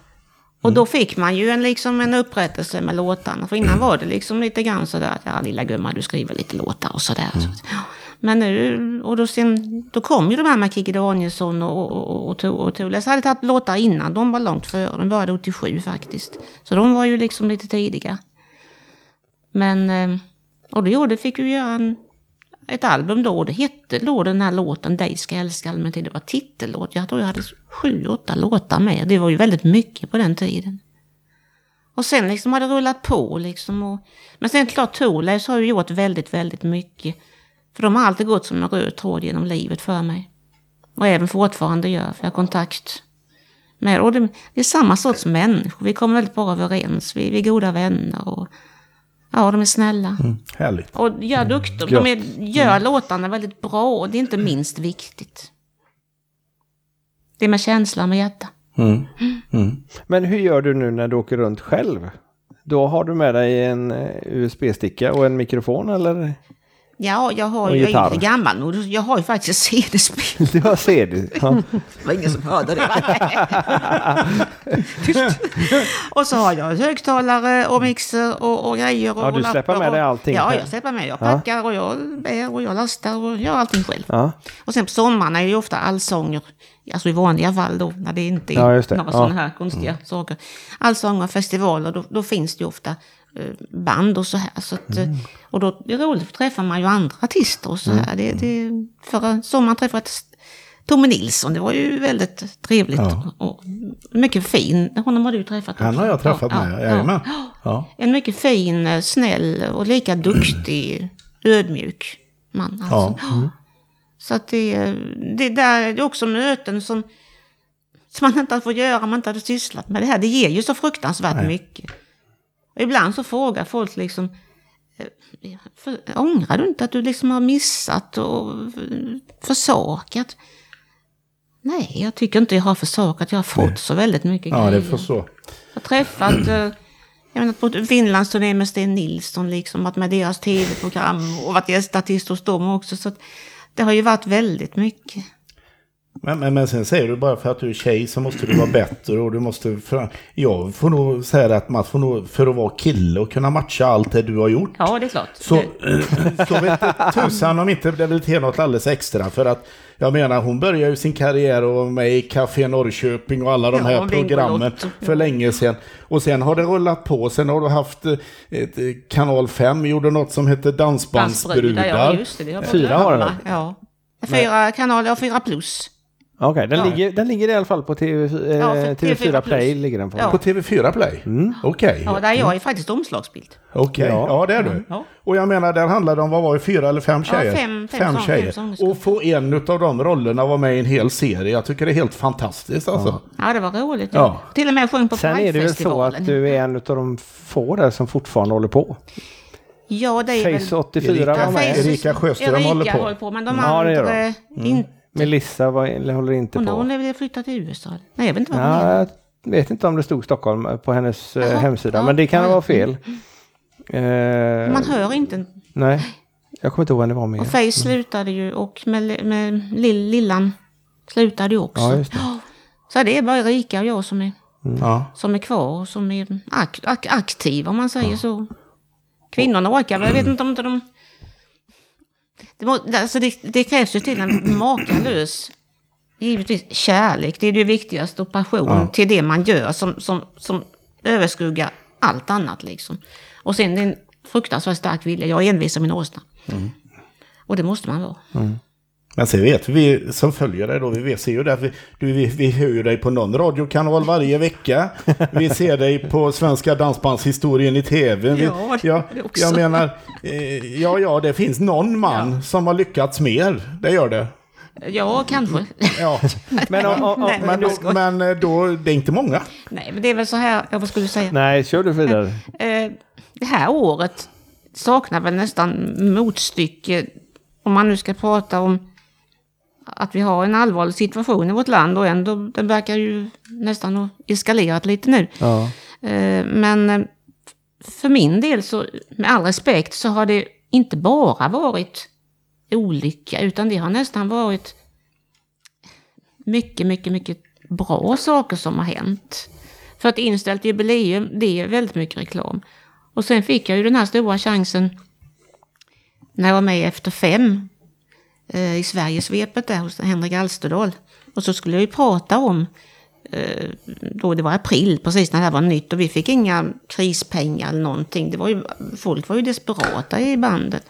Och då fick man ju en, liksom en upprättelse med låtarna. För innan var det liksom lite grann sådär att ja, lilla gumman du skriver lite låtar och sådär. Så, ja. Men nu, och då, sen, då kom ju de här med Kikki Danielsson och, och, och, och, och Thule. Så hade tagit låtar innan, de var långt före. De började 87 faktiskt. Så de var ju liksom lite tidiga. Men, eh, och då gjorde, fick vi göra en, ett album då. Det hette då den här låten Dig ska jag älska allmäntid. Det var titellåt. Jag tror jag hade sju, åtta låtar med. Det var ju väldigt mycket på den tiden. Och sen liksom har det rullat på liksom. Och, men sen klart Thorleifs har ju gjort väldigt, väldigt mycket. För de har alltid gått som en röd tråd genom livet för mig. Och även fortfarande gör, för jag har kontakt med och det, det är samma sorts människor. Vi kommer väldigt bra överens. Vi, vi är goda vänner. Och, ja, de är snälla. Mm, härligt. Och gör dukter. De är, gör låtarna väldigt bra och det är inte minst viktigt. Det är med känsla, med hjärta. Mm. Mm. Men hur gör du nu när du åker runt själv? Då har du med dig en eh, USB-sticka och en mikrofon eller? Ja, jag har Och ju, jag är lite gammal nu. Jag har ju faktiskt CD-spel. Du har CD. Ja. Det var ingen som hörde det. Och så har jag högtalare och mixer och, och grejer. Och Ja, du släpper med och, dig allting Ja, jag släpper med. Jag Ja. packar och jag bär och jag lastar och gör allting själv. Ja. Och sen på sommaren är det ju ofta allsånger. Alltså i vanliga fall då, när det inte är Ja, det. några Ja. Mm. sådana här konstiga saker. Allsånger, festivaler, då, då finns det ju ofta band och så här. Så att, Mm. eh, Och då det är roligt, för träffar man ju andra artister och så här. Det, det, förra sommaren träffade jag Tommy Nilsson, det var ju väldigt trevligt. Ja. Och mycket fin, honom har du träffat Han också. har jag träffat Ja, med, ja, ja. Ja. En mycket fin, eh, snäll och lika duktig, ödmjuk man. Alltså. Ja. Så att det, det där är också möten som, som man inte får göra om man inte hade sysslat med det här. Det ger ju så fruktansvärt Nej. mycket. Och ibland så frågar folk liksom, eh, för, ångrar du inte att du liksom har missat och försakat? Nej, jag tycker inte jag har försakat. Jag har fått så väldigt mycket ja, det grejer. förstår Jag har träffat, eh, jag menar på Finlandsturné med Sten Nilsson, liksom, varit med deras tv-program och varit gästartist hos dem också. Så det har ju varit väldigt mycket. Men, men, men sen säger du bara för att du är tjej så måste du vara bättre och du måste... För, jag får nog säga att man får nog, för att vara kille och kunna matcha allt det du har gjort. Ja, det är klart. Så, så vet tusan om inte det vill till något alldeles extra. För att jag menar hon började ju sin karriär och var med i Café Norrköping och alla de Ja, här programmen för länge sedan. Och sen har det rullat på. Sen har du haft eh, ett, eh, Kanal 5 gjorde något som hette Dansbandsbrudar. Ja, just det. det har Fyra har över. Ja. Fyra kanaler och fyra plus. Okej, den, Ja. ligger, den ligger i alla fall på TV, eh, Ja, för TV4 TV4 Play. Ligger den på. Ja. På TV4 Play? Okej. Ja, där jag är faktiskt omslagsbild. Okej, Ja. ja. det är du. Ja. Och jag menar, där handlar det om, vad var det, fyra eller fem Ja, tjejer? fem- fem sång- tjejer. fem och få en av de rollerna vara med i en hel serie. Jag tycker det är helt fantastiskt alltså. Ja, det var roligt. Ja. Till och med sjöng på Sen är det väl så Pridefestivalen. att du är en av de få där som fortfarande håller på. Ja, det är väl... Face 84 Erika- var med. Erika Sjöström Erika håller på. håller på, men de Ja, andra... Inte. Melissa var, håller inte Hon, på. hon är väl flyttat till USA? Nej, jag vet inte vad hon är. Ja, jag vet inte om det stod Stockholm på hennes eh, Jaha, hemsida, ja, men det kan ja. vara fel. Eh, Man hör inte. Nej, jag kommer inte ihåg vem det var med. Och Face slutade ju och med, med lill, Lillan slutade ju också. Ja, just det. Så det är bara Erika och jag som är, Ja. som är kvar och som är ak, ak, aktiva om man säger så. Kvinnorna orkar jag vet inte om inte de... Det, må, alltså det, det krävs ju till en makalös, givetvis kärlek, det är det viktigaste, och passion till det man gör som, som, som överskuggar allt annat liksom. Och sen det är en fruktansvärt stark vilja, jag är envis som min åsna. Och det måste man vara. Men sen vet vi, som följer dig då, vi ser ju det, vi, du, vi, vi hör ju dig på någon radiokanal varje vecka. Vi ser dig på Svenska Dansbandshistorien i tv. Vi, Ja, ja, det också. jag menar, eh, ja, ja, det finns någon man som har lyckats mer. Det gör det. Ja, kanske. Ja, Men, om, om, Nej, men, då, men eh, då, det är inte många. Nej, men det är väl så här, jag vad skulle säga. nej, kör du vidare. Eh, det här året saknar väl nästan motstycke om man nu ska prata om att vi har en allvarlig situation i vårt land och ändå den verkar ju nästan ha eskalerat lite nu. Ja. Eh, men eh, för min del så, med all respekt, så har det inte bara varit olycka utan det har nästan varit mycket, mycket, mycket bra saker som har hänt. För ett inställt jubileum, det är väldigt mycket reklam. Och sen fick jag ju den här stora chansen när jag var med Efter fem eh, i Sverigesvepet där hos Henrik Alsterdal. Och så skulle vi prata om, eh, då det var april, precis när det här var nytt och vi fick inga krispengar eller någonting. Det var ju, folk var ju desperata i bandet.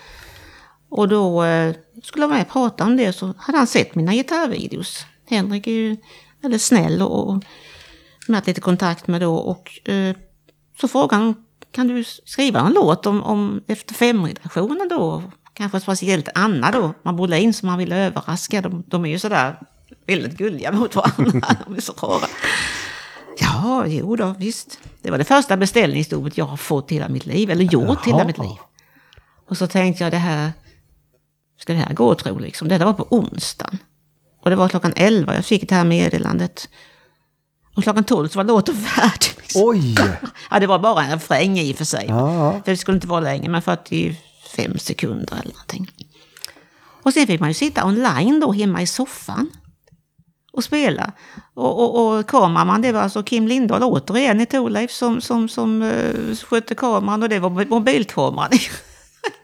Och då eh, skulle jag vara med och prata om det så hade han sett mina gitarrvideos. Henrik är ju väldigt snäll och, och jag haft lite kontakt med då och eh, så frågade han kan du skriva en låt om, om efter fem-redaktionen då? Kanske speciellt Anna då, man Brolin som man ville överraska. De, de är ju sådär väldigt gulliga mot varandra. de är så rara. Ja, jo då, visst. Det var det första beställningsjobbet jag har fått hela mitt liv, eller gjort i hela mitt liv. Och så tänkte jag det här, ska det här gå tro liksom? Det var på onsdagen. Och det var klockan 11 jag fick det här meddelandet. Och klockan 12 så var låten färdig. Liksom. Oj! Ja, det var bara en refräng i och för sig. Ja. För det skulle inte vara länge, men 45 sekunder eller någonting. Och sen fick man ju sitta online då hemma i soffan och spela. Och, och, och kameraman, det var alltså Kim Lindahl återigen i Thorleif som, som, som uh, skötte kameran och det var mobilkameran.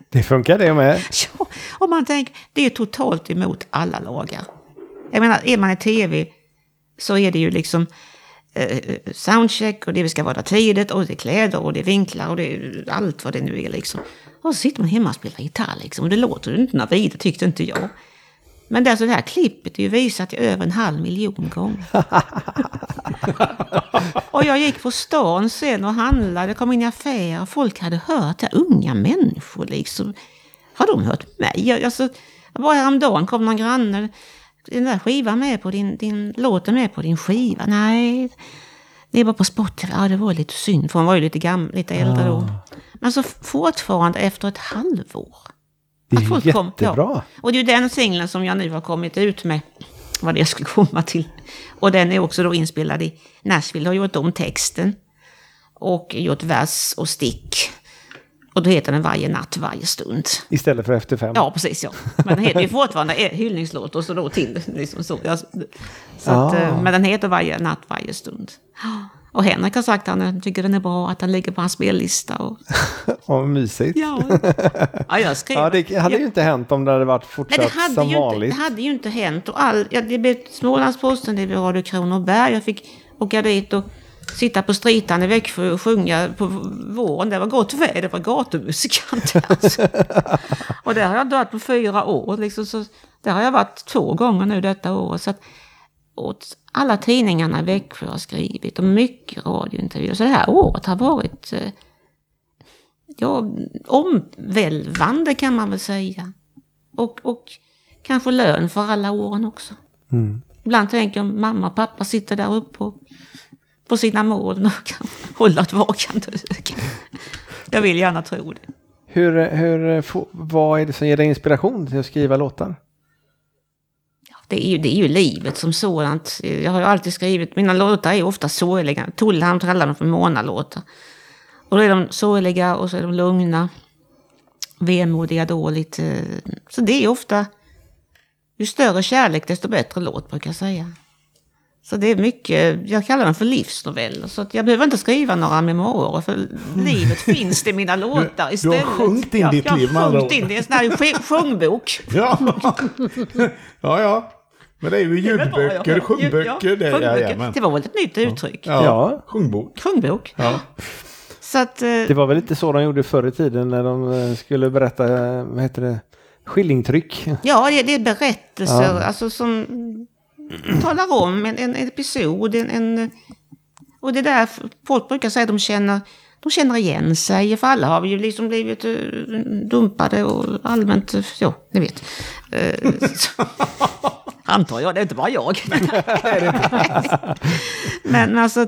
Det funkar det med. ja, och man tänker, det är totalt emot alla lagar. Jag menar, är man i tv så är det ju liksom eh, soundcheck och det ska vara tidigt och det är kläder och det är vinklar och det är allt vad det nu är liksom. Och så sitter man hemma och spelar gitarr liksom. Och det låter inte vidare tyckte inte jag. Men alltså, det här klippet är ju visat i över en halv miljon gånger. och jag gick på stan sen och handlade, kom in i affärer. Folk hade hört det, unga människor liksom. Har de hört mig? Alltså, bara häromdagen kom någon granne. Den där skivan med på din, din låten med på din skiva? Nej, det var på Spotify. Ja, det var lite synd, för hon var ju lite, gammal, lite äldre då. Men alltså fortfarande efter ett halvår. Det är ju kom- jättebra. ja. Och det är ju den singeln som jag nu har kommit ut med. Vad det jag skulle komma till. Och den är också då inspelad i Nashville. Har gjort om texten. Och gjort vers och stick. Och då heter den Varje natt, varje stund. Istället för efter fem. Ja, precis ja. Men den heter ju fortfarande hyllningslåt och så då till. Liksom så. Så att, Ah. eh, Men den heter Varje natt, varje stund. Och Henrik har sagt att han tycker den är bra, att den ligger på hans spellista. Och, Vad mysigt. ja. ja, jag skrev. Ja, det hade ju inte hänt om det hade varit Nej, fortsatt det hade, som ju inte, vanligt. det hade ju inte hänt. Och all, ja, det blev Smålandsposten, det blev Radio Kronoberg. Jag fick åka dit och sitta på stritan i Växjö och sjunga på våren. Det var gott väder, det var gatumusikant. Alltså. och där har jag inte varit på fyra år. Liksom, så där har jag varit två gånger nu detta år. Så att, åt alla tidningarna i Växjö har skrivit och mycket radiointervjuer. Så det här året har varit eh, ja, omvälvande kan man väl säga. Och, och kanske lön för alla åren också. Ibland tänker jag mamma och pappa sitter där uppe på, på sina moln och kan hålla ett vakande öga. Jag vill gärna tro det. Hur, hur, vad är det som ger dig inspiration till att skriva låtar? Det är, ju, det är ju livet som sådant. Jag har ju alltid skrivit, mina låtar är ofta sorgliga. Tullhamn kallar dem för Mona-låtar. Och då är de sorgliga och så är de lugna. Vemodiga då lite. Så det är ofta, ju större kärlek desto bättre låt brukar jag säga. Så det är mycket, jag kallar dem för livsnoveller. Så jag behöver inte skriva några memoarer för livet finns det i mina låtar istället. sjungit in jag, ditt jag liv med har andra sjungit ord. in det. Är en sån här sj- sjungbok. Ja. ja, ja. Men det är ju ja. ljudböcker, sjungböcker. Ja, det, jajamän. det var väl ett nytt uttryck. Ja. Ja. Sjungbok. Sjungbok. Ja. Så att, eh, Det var väl lite så de gjorde förr i tiden när de eh, skulle berätta, eh, vad heter det, skillingtryck. ja, det, det är berättelser Ja. alltså, som talar om en, en episod. En, en, och det är där folk brukar säga att de känner, de känner igen sig. För alla har vi ju liksom blivit dumpade och allmänt, ja, ni vet. Antar jag, det är inte bara jag. Men alltså,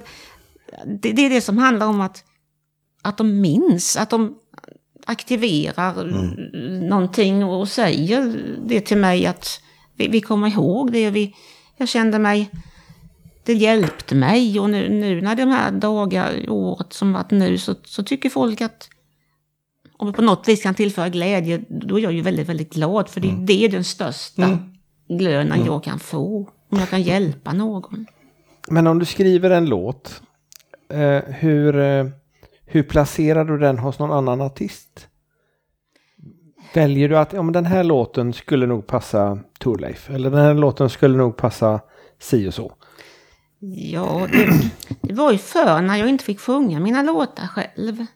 det, det är det som handlar om att, att de minns, att de aktiverar någonting och säger det till mig att vi, vi kommer ihåg det. Vi, jag kände mig, det hjälpte mig och nu, nu när de här dagar, året som varit nu så, så tycker folk att om vi på något vis kan tillföra glädje, då är jag ju väldigt, väldigt glad för det, det är den största lönen jag kan få. Om jag kan hjälpa någon. Men om du skriver en låt, eh, hur, eh, hur placerar du den hos någon annan artist? Väljer du att men den här låten skulle nog passa Torleif eller den här låten skulle nog passa si och så? Ja, det, det var ju förr när jag inte fick sjunga mina låtar själv.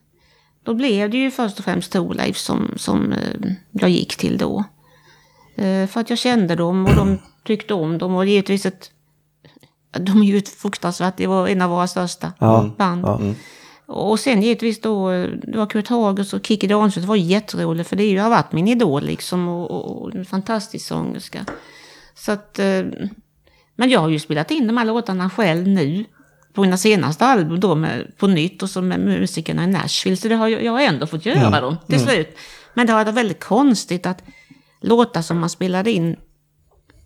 Då blev det ju först och främst Torleif som, som eh, jag gick till då. Eh, för att jag kände dem och de tyckte om dem och givetvis ett... De är ju ett fruktansvärt, det var en av våra största Ja, band. ja. Och sen givetvis då, det var Kurt Hagers och Kikki Danielsson, det var jätteroligt för det har varit min idol liksom och, och, och en fantastisk sångerska. Så att, eh, men jag har ju spelat in de här låtarna själv nu på mina senaste album då med, på nytt och så med musikerna i Nashville. Så det har jag, jag har ändå fått göra dem till slut. Men det har varit väldigt konstigt att låtar som man spelade in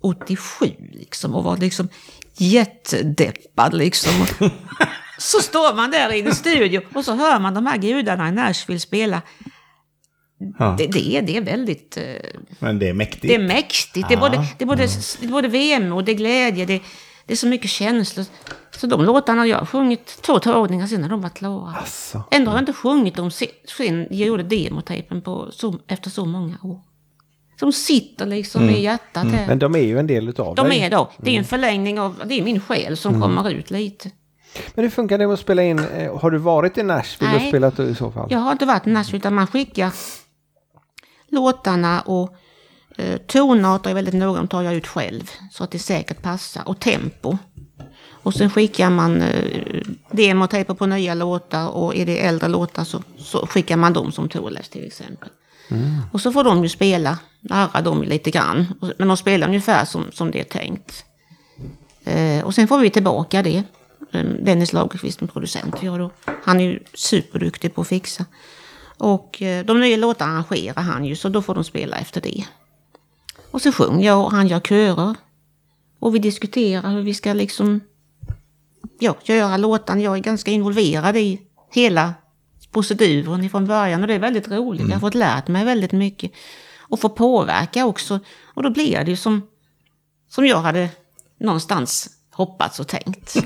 87 liksom och var liksom jättedeppad liksom. Så står man där i en studio och så hör man de här gudarna i Nashville spela. Ja. Det, det, är, det är väldigt... eh, Men det är mäktigt. det är mäktigt. Det är både, det är både, det är både VM och det är glädje. Det, det är så mycket känslor. Så de låtarna jag har sjungit två tagningar sen när de var klara. Alltså. Ändå har jag inte sjungit dem se- sen jag gjorde demotejpen på så, efter så många år. Som sitter liksom i hjärtat här. Men de är ju en del utav De dig. är då. Det är en förlängning av, det är min själ som kommer ut lite. Men hur funkar det med att spela in? eh, Har du varit i Nashville och Nej. spelat i så fall? Jag har inte varit i Nashville utan man skickar låtarna och eh, tonart är väldigt noga, de tar jag ut själv. Så att det säkert passar. Och tempo. Och sen skickar man eh, demotejper på nya låtar och är det äldre låtar så, så skickar man dem som Thorleifs till exempel. Och så får de ju spela, narra dem lite grann. Men de spelar ungefär som, som det är tänkt. Eh, och sen får vi tillbaka det. Ehm, Dennis Lagerqvist, min producent, gör då. Han är ju superduktig på att fixa. Och eh, de nya låtarna arrangerar han ju, så då får de spela efter det. Och så sjunger jag och han gör körer. Och vi diskuterar hur vi ska liksom ja, göra låtarna. Jag är ganska involverad i hela proceduren ifrån början och det är väldigt roligt. Jag har fått lärt mig väldigt mycket. Och få påverka också. Och då blir det ju som, som jag hade någonstans hoppats och tänkt.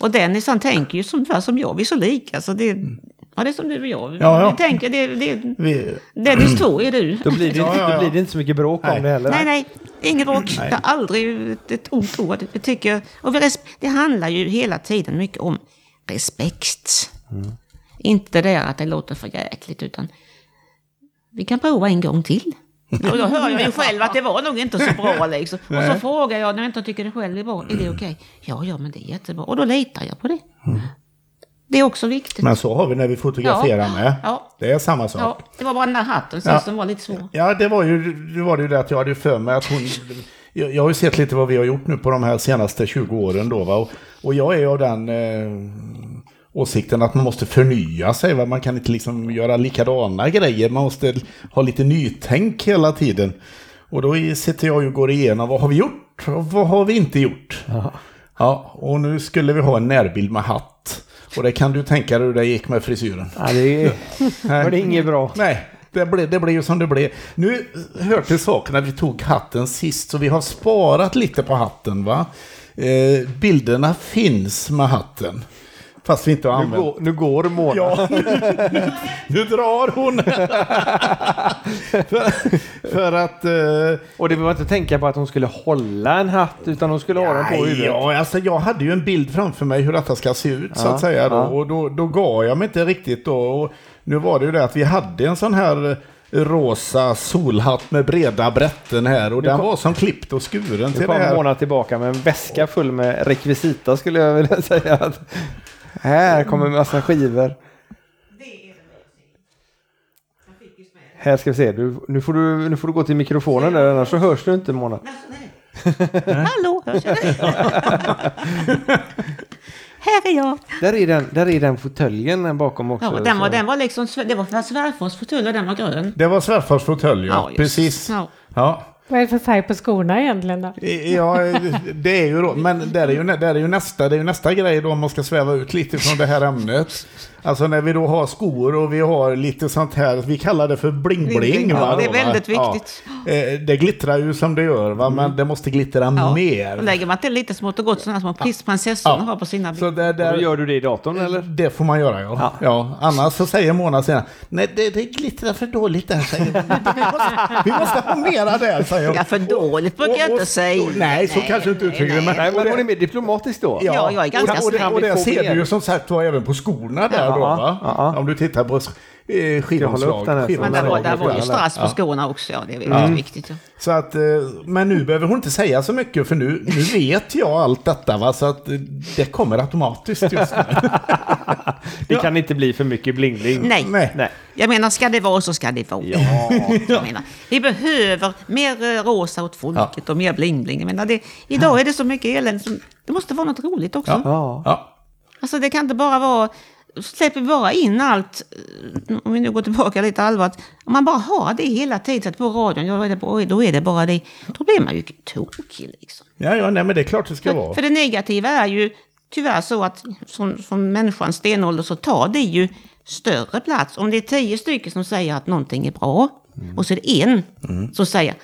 Och Dennis han tänker ju som, som jag, vi är så lika. Så det, ja, det är som du och jag. Ja, ja. Vi tänker, det, det, Vi, Dennis två är du. Då blir det, Ja, ja, ja. då blir det inte så mycket bråk Nej. om det heller. Nej, nej, ingen bråk. Jag har aldrig ett, ont ord. Jag tycker, och vi res- det handlar ju hela tiden mycket om respekt. Inte det där att det låter för jäkligt, utan vi kan prova en gång till. Och då hör jag ju själv att det var nog inte så bra liksom. Och så frågar jag när jag inte tycker det själv är bra, är det okej? Ja, ja, men det är jättebra. Och då litar jag på det. Det är också viktigt. men så har vi när vi fotograferar Ja. med. Ja. Det är samma sak. Ja, det var bara den där hatten Ja. som var lite svår. Ja, det var ju det, var ju det att jag hade ju för mig att hon... Jag, jag har ju sett lite vad vi har gjort nu på de här senaste 20 åren då va. Och, och jag är av den eh, åsikten att man måste förnya sig va. Man kan inte liksom göra likadana grejer. Man måste ha lite nytänk hela tiden. Och då sitter jag och går igenom vad har vi gjort och vad har vi inte gjort. Ja, och nu skulle vi ha en närbild med hatt. Och det kan du tänka dig hur det gick med frisyren. Ja, det var det inget bra. Nej, det blev, det blev som det blev. Nu hör till saken att vi tog hatten sist, så vi har sparat lite på hatten. va? Eh, bilderna finns med hatten. Fast vi inte har Nu använt. går, nu går Mona. Ja, nu drar hon. för, för att... Eh, Och det var inte tänka på att hon skulle hålla en hatt utan hon skulle ha den på Nej, huvudet. ja, alltså jag hade ju en bild framför mig hur detta ska se ut så Ja, att säga. Då, ja. och då, då gav jag mig inte riktigt då. Och nu var det ju det att vi hade en sån här rosa solhatt med breda brätten här och den kom- var som klippt och skuren Nu till det kom här. Mona tillbaka med en väska full med rekvisita skulle jag vilja säga. Här kommer en massa skivor. Här ska vi se, du, nu, får du, nu får du gå till mikrofonen där annars så hörs du inte Mona. Hallå, hörs jag? Här är jag. Där är den, där är den fåtöljen där bakom också. Ja, den var, den var liksom, det var svärfars fåtölj och den var grön. Det var svärfars fåtölj, ja. Precis. Ja. Ja. Vad är det för färg på skorna egentligen då? Ja, det är ju då, men det är ju, det är ju nästa, det är ju nästa grej då om man ska sväva ut lite från det här ämnet. Alltså när vi då har skor och vi har lite sånt här, vi kallar det för bling-bling. Ja, det är va? väldigt viktigt. Ja. Eh, Det glittrar ju som det gör, va? men det måste glittra Ja. Och mer. lägger man till lite smått och gott sådana små prinsessorna har på sina Så bilder. det, Och då där, gör du det i datorn eller? det får man göra ja. ja. Annars så säger Mona sen, nej det, det glittrar för dåligt där, säger vi, måste, vi måste ha mera där, säger hon. Ja, för dåligt brukar jag Och- och- inte säga. Nej, så kanske du inte uttrycker det. Men, Nej, och men det- hon är mer diplomatisk då. Ja, jag är ganska och, det- snäll. och det vi få ser du ju som sagt var även på skorna där då, va? ja. Om du tittar på eh, skivomslag. den här? Men där var, där var ju strass på skorna också, ja det är väldigt viktigt. Ja. Så att, eh, men nu behöver hon inte säga så mycket för nu, nu vet jag allt detta va? så att eh, det kommer automatiskt just nu. Det kan inte bli för mycket bling-bling. Nej. Nej. Nej. Jag menar, ska det vara så ska det vara. Ja. Jag menar, vi behöver mer rosa åt folket och mer bling-bling. Jag menar, det, idag är det så mycket elände. Det måste vara något roligt också. Ja. Ja. Alltså det kan inte bara vara... Släpper vi bara in allt, eh, om vi nu går tillbaka lite allvarligt. Om man bara har det hela tiden på radion, ja, då är det bara, då är det bara det. Då blir man ju tokig liksom. Ja, ja, nej men det är klart det ska För, vara. för det negativa är ju tyvärr så att som, som människans stenålder så tar det ju större plats. Om det är tio stycken som säger att någonting är bra och så är det en som säger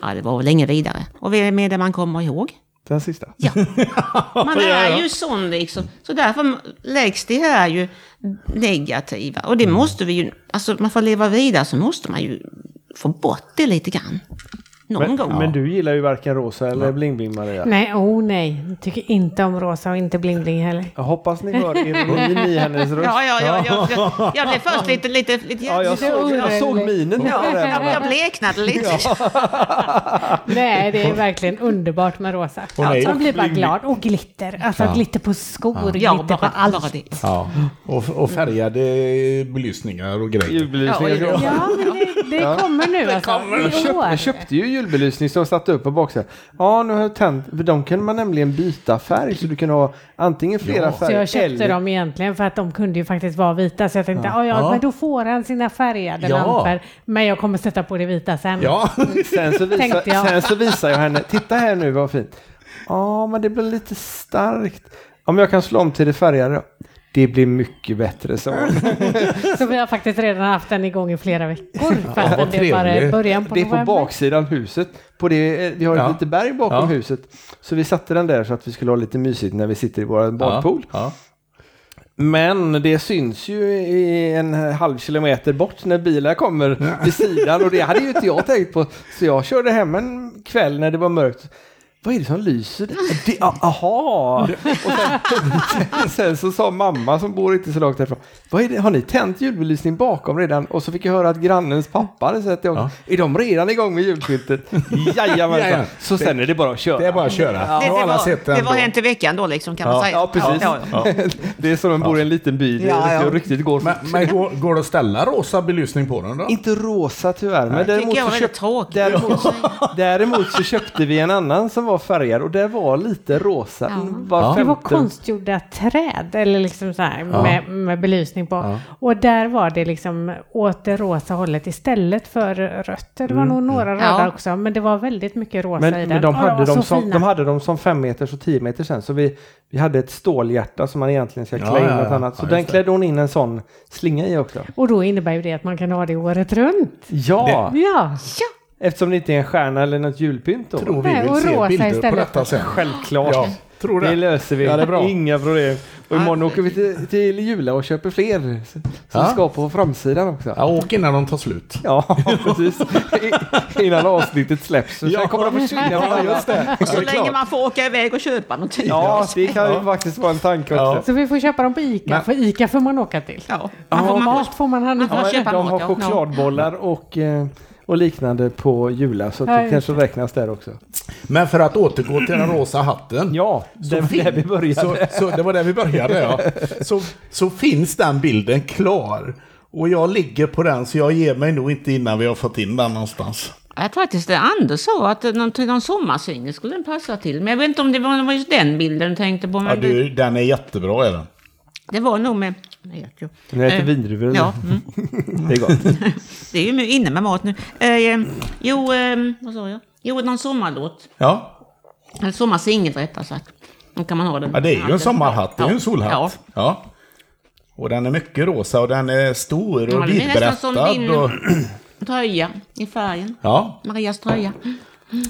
ja det var väl länge vidare. Och vem är det man kommer ihåg? Den sista. Ja, man är ju sån liksom. Så därför läggs det här ju negativa. Och det måste vi ju, alltså man får leva vidare så måste man ju få bort det lite grann. Någon Men, gång. men du gillar ju varken rosa eller bling-bling Maria. Nej, oh nej. Jag tycker inte om rosa och inte bling-bling heller. Jag hoppas ni hör ironin i hennes röst. Ja, ja, ja, ja, jag, jag blev först lite, lite, lite Ja, jag, såg, jag såg minen. Ja, jag, jag bleknade lite. Nej, det är verkligen underbart med rosa. Hon är ju- Man blir bara glad. Och glitter. Alltså glitter på skor, Ja, glitter på allt. bara det. Ja. Och, och färgade belysningar och grejer. Julbelysningar. Ja, Ja, men det, det kommer nu alltså. Jag I köpte, år. jag köpte ju julbelysning som satte upp på baksidan. Ja, nu har jag tänt. För de kan man nämligen byta färg. Så du kan ha antingen flera Ja. Så färger. jag köpte eller- dem egentligen för att de kunde ju faktiskt vara vita. Så jag tänkte, ja, ja, Ja. men då får han sina färgade Ja. lampor. Men jag kommer sätta på det vita sen. Ja, Sen så, jag. sen så visar jag henne. Titta här nu vad fint. Ja, men det blir lite starkt. Om jag kan slå om till det färgade? Det blir mycket bättre så. Så vi har faktiskt redan haft den igång i flera veckor. För vad att det är bara början på Det är på baksidan huset. På det, vi har ett Ja. litet berg bakom Ja. huset. Så vi satte den där så att vi skulle ha lite mysigt när vi sitter i vår badpool. Ja. Men det syns ju i en halv kilometer bort när bilar kommer vid sidan och det hade ju inte jag tänkt på. Så jag körde hem en kväll när det var mörkt. Vad är det som lyser? där? Det, a- aha! Och sen, sen så sa mamma som bor inte så långt härifrån. Vad är det? Har ni tänt julbelysning bakom redan? Och så fick jag höra att grannens pappa hade sett det också. Är de redan igång med julskyltet? Jajamän. Så sen är det bara att köra. Det är bara att köra. Det, har det, alla var, sett det var hänt i veckan då liksom kan man Ja. säga. Ja, precis. Ja, ja. Det är som om man bor i en liten by. Det Ja, ja. riktigt- går Men, men går, går det att ställa rosa belysning på den då? Inte rosa tyvärr, men däremot jag så, köpt, tråkigt. däremot, däremot så köpte vi en annan som var färgad och det var lite rosa. Var Ja. Det var konstgjorda träd eller liksom så här med, med belysning på. Och där var det liksom åt det rosa hållet istället för rött. Det var nog några rader Ja. också, men det var väldigt mycket rosa Men, i den. men de, hade var så som, de hade dem som fem meters och tio meters sen. Så vi, vi hade ett stålhjärta som man egentligen ska klä Ja, in ja, något ja. annat. Så Ja, den det. klädde hon in en sån slinga i också. Och då innebär ju det att man kan ha det året runt. Ja, Ja, eftersom det inte är en stjärna eller något julpynt då. Tror vi Nej, vill se bilder på istället. detta sen. Självklart. Ja, tror det. Det löser vi. Ja, det är bra. Inga problem. Och imorgon åker vi till, till Jula och köper fler. Som Ja. ska på framsidan också. Ja, åk innan de tar slut. Ja, precis. I- Innan avsnittet släpps. Så Ja. Sen kommer de försvinna. Ja, just det. Och så länge man får åka iväg och köpa någonting. Ja, det kan ju faktiskt vara en tanke också. Så vi får köpa dem på ICA, Men- för ICA får man åka till. Ja. Man får man- mat får man handla. man får Ja, köpa de mat, har ja. chokladbollar och, eh, och liknande på Jula. Så det kanske räknas där också. Men för att återgå till den rosa hatten. Ja, det var där vi började. Så, så det var där vi började, ja. Så, så finns den bilden klar. Och jag ligger på den, så jag ger mig nog inte innan vi har fått in den någonstans. Jag tror faktiskt det Anders sa att någon, till någon sommarsingel skulle den passa till. Men jag vet inte om det var, just den bilden du tänkte på. Men Ja, du, den är jättebra, är den. Det var nog med... Jag vet ju. Nu äter Eh, vindruvor. Ja, mm. Det är gott. det är ju inne med mat nu. Eh, jo, eh, vad sa jag? Jo, någon sommarlåt. Ja, Eller sommarsingel rättare sagt. Då kan man ha den. ja det är ju en sommarhatt, det är ju en solhatt. Ja. Ja. Och den är mycket rosa och den är stor och Ja, den är nästan som vidberättad. din- Och, Tröja i färgen. ja, Marias tröja.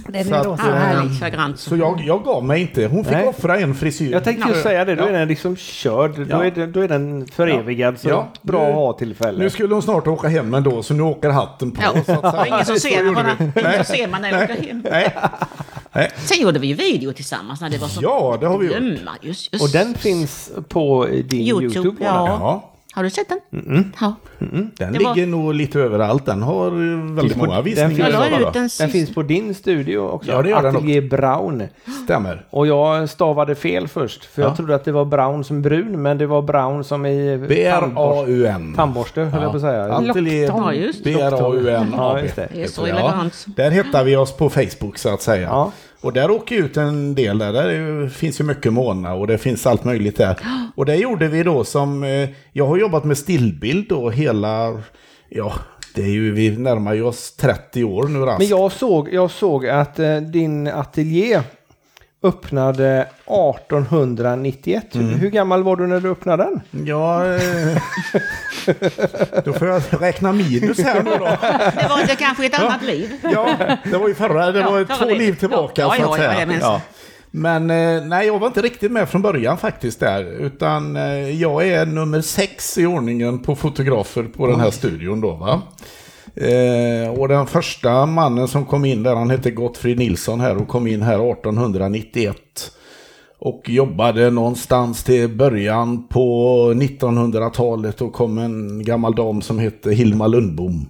Den Så är att, Ja, eh, härligt flagrant. så jag, jag gav mig inte. Hon fick Nej. offra en frisyr. Jag tänkte just säga det, då är den liksom körd. Då, Ja. är, den, då är den förevigad. Så Ja. bra att ha tillfälle. Nu skulle hon snart åka hem ändå, så nu åker hatten på. Ja. Så att, är ingen som så ser Nej. ser man när jag åker hem. Nej. Nej. Sen gjorde vi ju video tillsammans när det var så... Ja, det har vi gjort. Just, just. Och den finns på din YouTube, YouTube. ja. Ja, Har du sett den? Ja. den Det var- ligger nog lite överallt. Den har eh, väldigt många den visningar. finns- bara. ut den Den sist. finns på din studio också. Ja, det gör den Atelier Brown. Stämmer. Och jag stavade fel först. För Ja. jag trodde att det var Brown som brun. Men det var Brown som i B-R-A-U-N. tandborste, höll jag på att säga. Ja, det. B-R-A-U-N Ja, just det. Det är så elegant. Där hittar vi oss på Facebook så att säga. Och där åker ut en del där. Där finns ju mycket Mona och det finns allt möjligt där. Och det gjorde vi då som... Eh, jag har jobbat med stillbild då hela... Ja, det är ju... Vi närmar ju oss 30 år nu raskt. Men jag såg, jag såg att eh, din ateljé öppnade 1891. Mm. Hur gammal var du när du öppnade den? Ja... eh, då får jag räkna minus här nu då. Det var det kanske ett annat liv. Ja, det var ju förra, det Ja, var förra två liv tillbaka Ja, så ja, att ja, säga. Men eh, nej, jag var inte riktigt med från början faktiskt där. Utan eh, jag är nummer sex i ordningen på fotografer på den här studion då va. Eh, och den första mannen som kom in där, han hette Gottfrid Nilsson här och kom in här 1891. Och jobbade någonstans till början på 1900-talet och kom en gammal dam som hette Hilma Lundbom.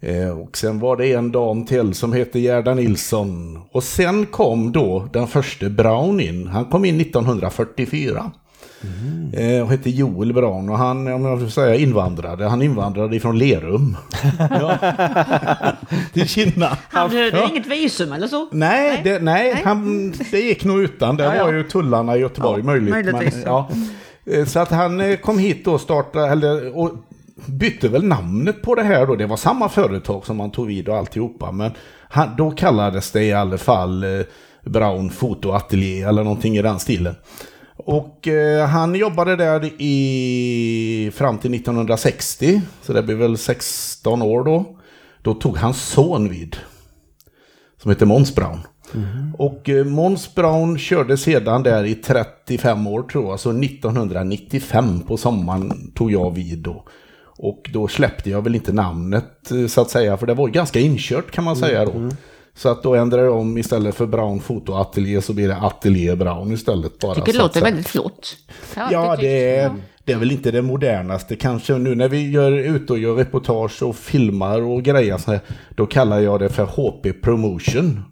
Eh, och sen var det en dam till som hette Gerda Nilsson. Och sen kom då den första Brown in. Han kom in 1944. Eh, och hette Joel Brown och han, om jag får säga invandrade, han invandrade ifrån Lerum. ja. Till Kina. Han behövde Ja. inget visum eller så. Nej, det, nej, Han, det gick nog utan. Det Ja, ja. var ju tullarna i Göteborg Ja, möjligt. möjligtvis, Men, ja. Eh, Så att han eh, kom hit och startade, eller, och bytte väl namnet på det här då. Det var samma företag som han tog vid och alltihopa. Men han, då kallades det i alla fall Brown Fotoateljé eller någonting i den stilen. Och eh, han jobbade där i, fram till 1960, så det blev väl 16 år då. Då tog hans son vid som heter Måns Brown. Och eh, Måns Brown körde sedan där i 35 år tror jag, så 1995 på sommaren tog jag vid då. Och då släppte jag väl inte namnet eh, så att säga, för det var ganska inkört kan man säga då. Så att då ändrade jag om istället för Brown Fotoateljé så blir det Ateljé Brown istället bara. tycker det låter säga. väldigt flott. Ja, det är, det är väl inte det modernaste kanske. Nu när vi gör ut och gör reportage och filmar och grejer så här, då kallar jag det för HP Promotion.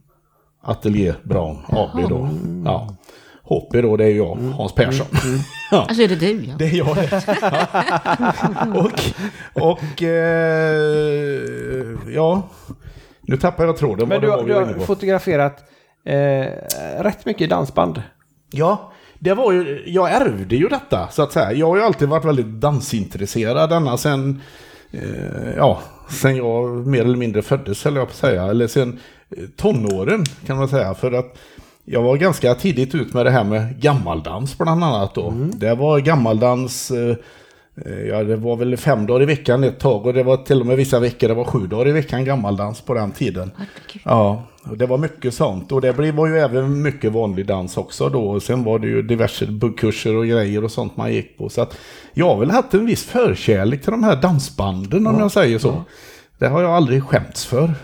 Ateljé Brown AB då. Ja. HP då, det är jag, Hans Persson. Ja. Alltså är det du ja. Det är jag det. Ja. Och, och eh, ja, nu tappar jag tråden. Men du, har- du har fotograferat eh, rätt mycket dansband. Ja, det var ju, jag ärvde ju detta så att säga. Jag har ju alltid varit väldigt dansintresserad ända sen, eh, ja, sen jag mer eller mindre föddes höll jag på att säga. Eller sen eh, tonåren kan man säga. För att jag var ganska tidigt ut med det här med gammaldans bland annat då. Det var gammaldans eh, Ja, det var väl fem dagar i veckan ett tag och det var till och med vissa veckor det var sju dagar i veckan gammaldans på den tiden. Ja, och det var mycket sånt. Och det blev- var ju även mycket vanlig dans också då. Och sen var det ju diverse buggkurser och grejer och sånt man gick på. Så att jag har väl haft en viss förkärlek till de här dansbanden om jag säger så. Det har jag aldrig skämts för.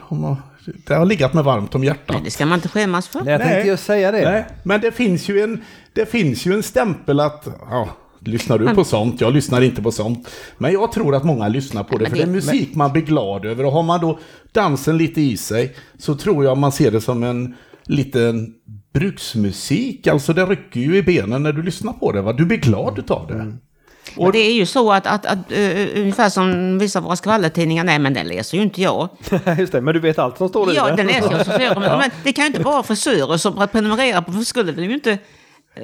Det har legat mig varmt om hjärtat. Nej, det ska man inte skämmas för. Nej, jag tänkte just säga det. Nej, men det finns ju en, det finns ju en stämpel att, ja, lyssnar du på sånt? Jag lyssnar inte på sånt. Men jag tror att många lyssnar på det, men för det är musik man blir glad över. Och har man då dansen lite i sig, så tror jag man ser det som en liten bruksmusik. Alltså det rycker ju i benen när du lyssnar på det, va? Du blir glad utav det. Och det är ju så att, att, att uh, ungefär som vissa av våra skvallertidningar, nej men den läser ju inte jag. just det, men du vet allt som står i Ja, den. den läser jag så flera, men, men det kan ju inte vara frisörer som prenumererar på, för skulle det ju inte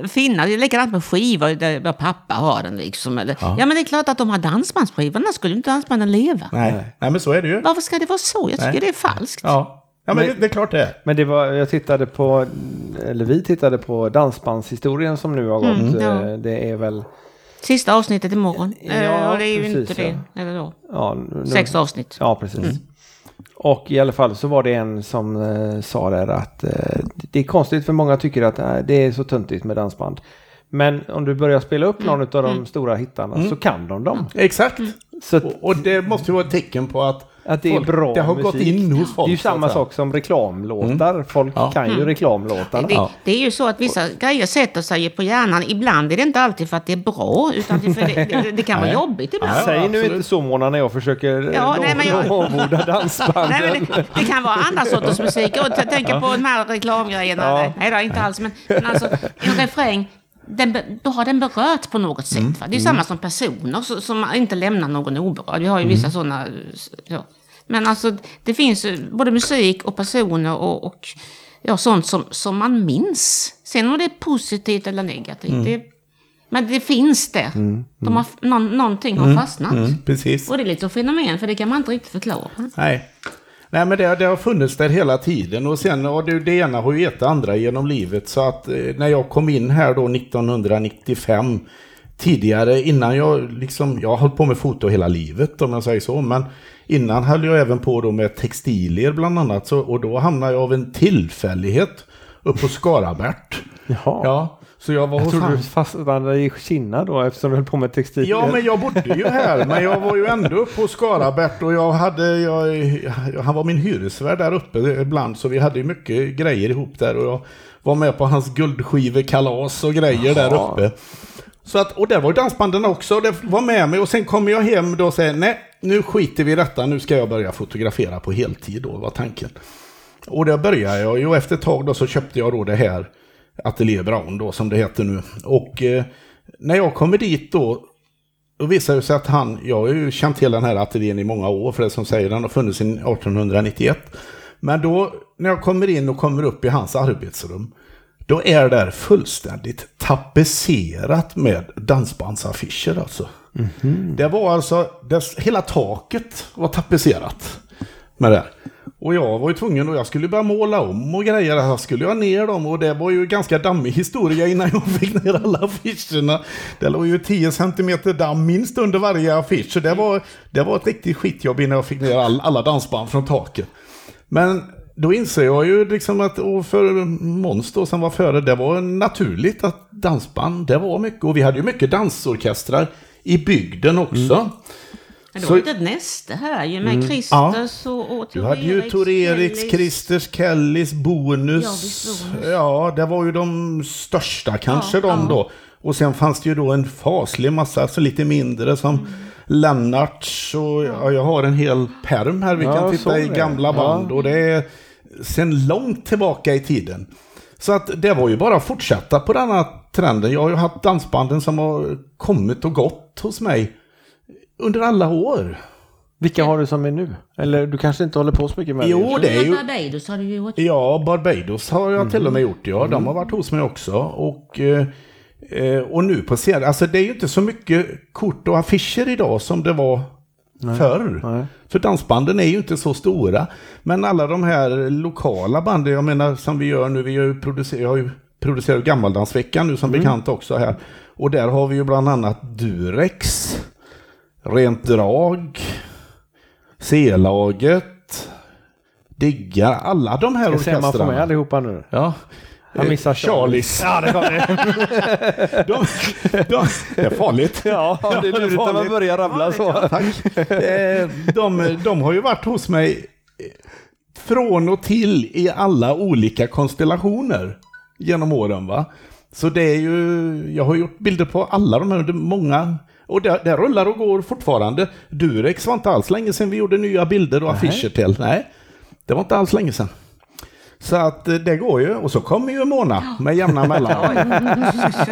finnas. Det är likadant med skivor, där pappa har den liksom. Eller, ja. men det är klart att de har dansbandsskivorna, skulle ju inte dansbanden leva. Nej. Nej, men så är det ju. Varför ska det vara så? Jag tycker Nej. det är falskt. Ja, ja men, Men- det, det är klart det. Men det var, jag tittade på, eller vi tittade på dansbandshistorien som nu har gått. Mm, ja. Eh, Det är väl Sista avsnittet imorgon. Ja, Eh, och det är ju precis, inte ja. det. Eller då. Ja, nu- Sex avsnitt. Ja, precis. Och i alla fall så var det en som eh, sa där att eh, det är konstigt för många tycker att eh, det är så töntigt med dansband. Men om du börjar spela upp någon av de stora hittarna så kan de dem. Exakt. Så att, Och, och det måste ju vara ett tecken på att, att det är folk- bra det har musik. gått in hos folk. Det är ju samma sak som reklamlåtar. Folk Ja. kan ju reklamlåtarna. Det, det är ju så att vissa grejer sätter sig på hjärnan. Ibland är det inte alltid för att det är bra, utan det, för det, det, det kan vara jobbigt ibland. Ja, Säg nu absolut. inte så Mona när jag försöker Ja, ja, men jag- lovorda dansbanden. Nej, men det, det kan vara andra sorters musik. Jag tänker på de här reklamgrejerna. Ja. Nej, nej, då, inte alls. Men, men alltså, en refräng, den, då har den berört på något sätt. Va? Det är samma som personer så, som inte lämnar någon oberörd. Vi har ju vissa sådana. Ja. Men alltså, det finns både musik och personer och, och ja, sånt som, som man minns. Sen om det är positivt eller negativt. Det, men det finns där. De har, någon, någonting har fastnat. Mm, precis. Och det är lite så fenomen, för det kan man inte riktigt förklara. Nej. Nej, men det, det har funnits där hela tiden och sen och det, det ena har ju gett det andra genom livet. Så att eh, när jag kom in här då 1995, tidigare innan jag liksom, jag har hållit på med foto hela livet om jag säger så, men innan höll jag även på då med textilier bland annat. Så, och då hamnade jag av en tillfällighet upp på Skarabärt. Jaha. Ja, så jag var Jag hos trodde han. du fastnade i Kina då eftersom du höll på med textil. Ja, men jag bodde ju här, men jag var ju ändå uppe på Skarabärt och jag hade, jag, han var min hyresvärd där uppe ibland, så vi hade ju mycket grejer ihop där och jag var med på hans guldskivekalas och grejer där Jaha. uppe. Så att, och där var ju dansbanden också, det var med mig och sen kommer jag hem då och säger nej, nu skiter vi i detta, nu ska jag börja fotografera på heltid då, var tanken. Och där började jag och efter ett tag då så köpte jag då det här Atelier Brown då som det heter nu. Och eh, när jag kommer dit då då visar det sig att han, jag har ju känt till den här ateljén i många år, för det som säger den har funnits sedan 1891. Men då, när jag kommer in och kommer upp i hans arbetsrum, då är där fullständigt tapetserat med dansbandsaffischer alltså. Det var alltså, dess, hela taket var tapetserat med det. Och jag var ju tvungen och jag skulle börja måla om och grejer. här, skulle jag ner dem och det var ju ganska dammig historia innan jag fick ner alla affischerna. Det låg ju 10 cm damm minst under varje affisch. Så det var, det var ett riktigt skitjobb innan jag fick ner all, alla dansband från taket. Men då inser jag ju liksom att, och för Måns då som var före, det var naturligt att dansband, det var mycket. Och vi hade ju mycket dansorkestrar i bygden också. Mm. Men det var ju ett näste här ju med Christers och, och Du hade ju Tor Eriks, Kellis. Christers, Kellys, Bonus. Ja. Ja, det var ju de största kanske Ja, de ja. då. Och sen fanns det ju då en faslig massa, alltså lite mindre som Mm. Lennarts och ja, jag har en hel perm här vi Ja, kan titta i det. gamla Ja. band. Och det är sen långt tillbaka i tiden. Så att det var ju bara att fortsätta på denna trenden. Jag har ju haft dansbanden som har kommit och gått hos mig under alla år. Vilka har du som är nu? Eller du kanske inte håller på så mycket med Jo, det? det är ju... Barbados har du ju gjort. Ja, Barbados har jag till och med gjort. Ja, de har varit hos mig också. Och, eh, eh, och nu på senare, alltså det är ju inte så mycket kort och affischer idag som det var förr. Nej. För dansbanden är ju inte så stora. Men alla de här lokala banden, jag menar som vi gör nu, vi gör ju producer, jag har ju producerat Gammaldansveckan nu som bekant också här. Och där har vi ju bland annat Durex, Rent Drag, C-laget, Diggar, alla de här Jag säger man får med orkestrarna. allihopa nu. Ja. Jag missar Charlies. Ja, det var det. De, de, det är farligt. Ja, det är lurigt när man börjar rabbla så. Tack. Eh, de, de har ju varit hos mig eh, från och till i alla olika konstellationer genom åren. va. Så det är ju, jag har gjort bilder på alla de här, många, och det, det rullar och går fortfarande. Durex var inte alls länge sedan vi gjorde nya bilder och affischer till. Nej, det var inte alls länge sedan. Så att eh, det går ju, och så kommer ju Mona med jämna mellanrum.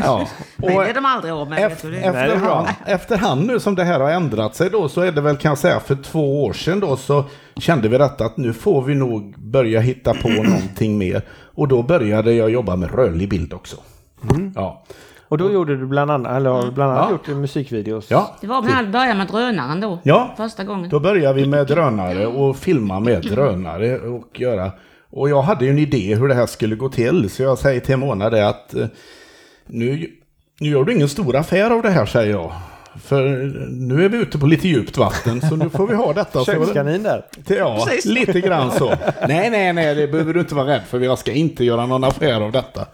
Ja. Men det är de aldrig av med. Efter, efterhand, efterhand nu som det här har ändrat sig då så är det väl kan jag säga för två år sedan då så kände vi detta att nu får vi nog börja hitta på någonting mer. Och då började jag jobba med rörlig bild också. Ja. Och då gjorde du bland annat, eller har du bland annat Ja. gjort musikvideos? ja, Det var när han började med drönaren då. Ja. Första gången. då började vi med drönare och filma med drönare och göra. Och jag hade ju en idé hur det här skulle gå till så jag säger till Mona det att eh, nu nu gör du ingen stor affär av det här säger jag. För nu är vi ute på lite djupt vatten så nu får vi ha detta. Kökskanin där. Ja, Precis. lite grann så. Nej, nej, nej, det behöver du inte vara rädd för. Jag ska inte göra någon affär av detta.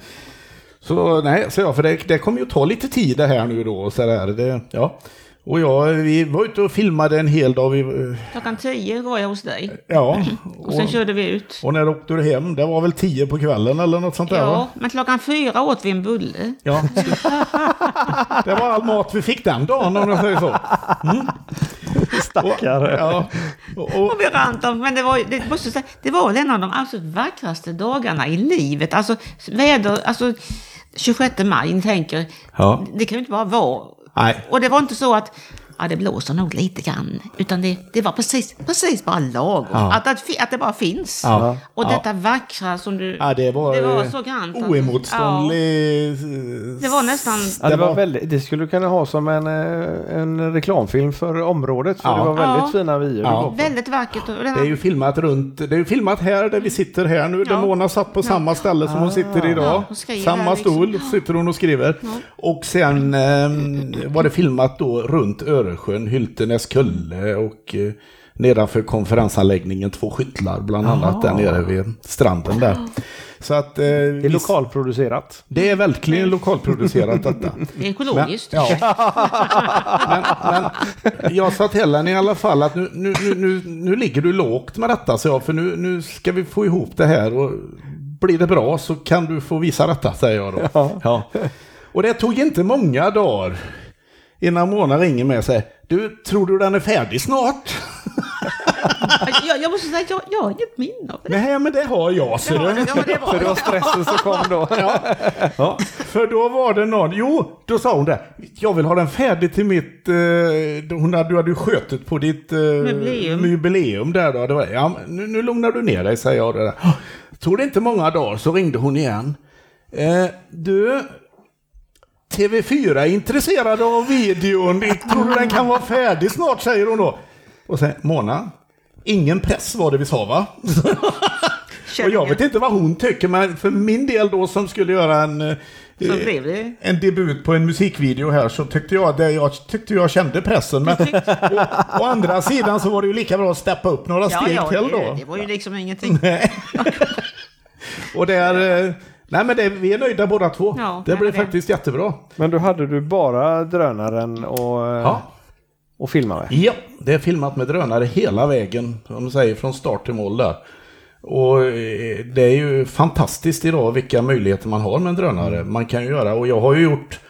Så nej, så jag, för det, det kommer ju ta lite tid det här nu då. Och, så där, det, ja. och jag, vi var ute och filmade en hel dag. Vi, Klockan tio var jag hos dig. ja, Och sen körde vi ut. och när åkte du hem? Det var väl tio på kvällen eller något sånt där? Ja, va? men klockan fyra åt vi en bulle. Ja. Det var all mat vi fick den dagen om jag säger så. Stackare. Ja. Och, och, Och vi rant om, men det var, det, måste säga, det var väl en av de absolut vackraste dagarna i livet. Alltså väder, alltså 26 maj, ni tänker, Ja. det kan ju inte bara vara. Nej. Och det var inte så att ja, det blåser nog lite grann, utan det, det var precis, precis bara lagom. Ja. Att, att, att det bara finns. Ja. Och Ja. detta vackra som du... ja, det var, det var eh, så grant. alltså. oemotståndlig... Ja, det var nästan... Ja, det, var väldigt, det skulle du kunna ha som en, eh, en reklamfilm för området. För Ja. det var väldigt Ja. fina vyer. Väldigt vackert. Och det är ju filmat runt, det är ju filmat här där vi sitter här nu. Där. Mona satt på samma ställe som hon sitter idag. Samma liksom. stol sitter hon och skriver. Och sen ehm, var det filmat då runt Öresjön, Hyltenäs kulle och eh, nedanför konferensanläggningen två skyttlar bland annat där nere vid stranden där. Så att eh, Det är lokalproducerat. det är verkligen lokalproducerat detta. det är ekologiskt. Men, ja. men, men jag sa till henne i alla fall att nu, nu, nu, nu, nu ligger du lågt med detta, så jag, för nu, nu ska vi få ihop det här och blir det bra så kan du få visa detta, säger jag då. Ja. Och det tog inte många dagar innan Mona ringer mig och säger du, tror du den är färdig snart? Jag, jag måste säga att jag, jag har inget minne av det. Nej, men det har jag, ser Ja, du. ja, För det var stressen som kom då. Ja, för då var det någon, jo, då sa hon det. Jag vill ha den färdig till mitt, eh, hon hade, du hade ju skötet på ditt eh, Jubileum. jubileum där då. Det var, ja, nu, nu lugnar du ner dig, säger jag. Det där. Tog det inte många dagar så ringde hon igen. Eh, du, TV4 är intresserade av videon. Tror du den kan vara färdig snart, säger hon då. Och sen, Mona, ingen press var det vi sa va? Och jag vet inte vad hon tycker, men för min del då som skulle göra en, eh, en debut på en musikvideo här så tyckte jag, det, jag tyckte jag kände pressen. Men å, å andra sidan så var det ju lika bra att steppa upp några Ja, steg ja, till då. det, det var ju liksom ingenting. Och det är, eh, nej men det, vi är nöjda båda två. Ja, det blev faktiskt jättebra. Men då hade du bara drönaren och, eh, Ja. och filma med? Ja, det är filmat med drönare hela vägen, som säger, från start till mål där. Och eh, det är ju fantastiskt idag vilka möjligheter man har med en drönare. Man kan ju göra, och jag har ju gjort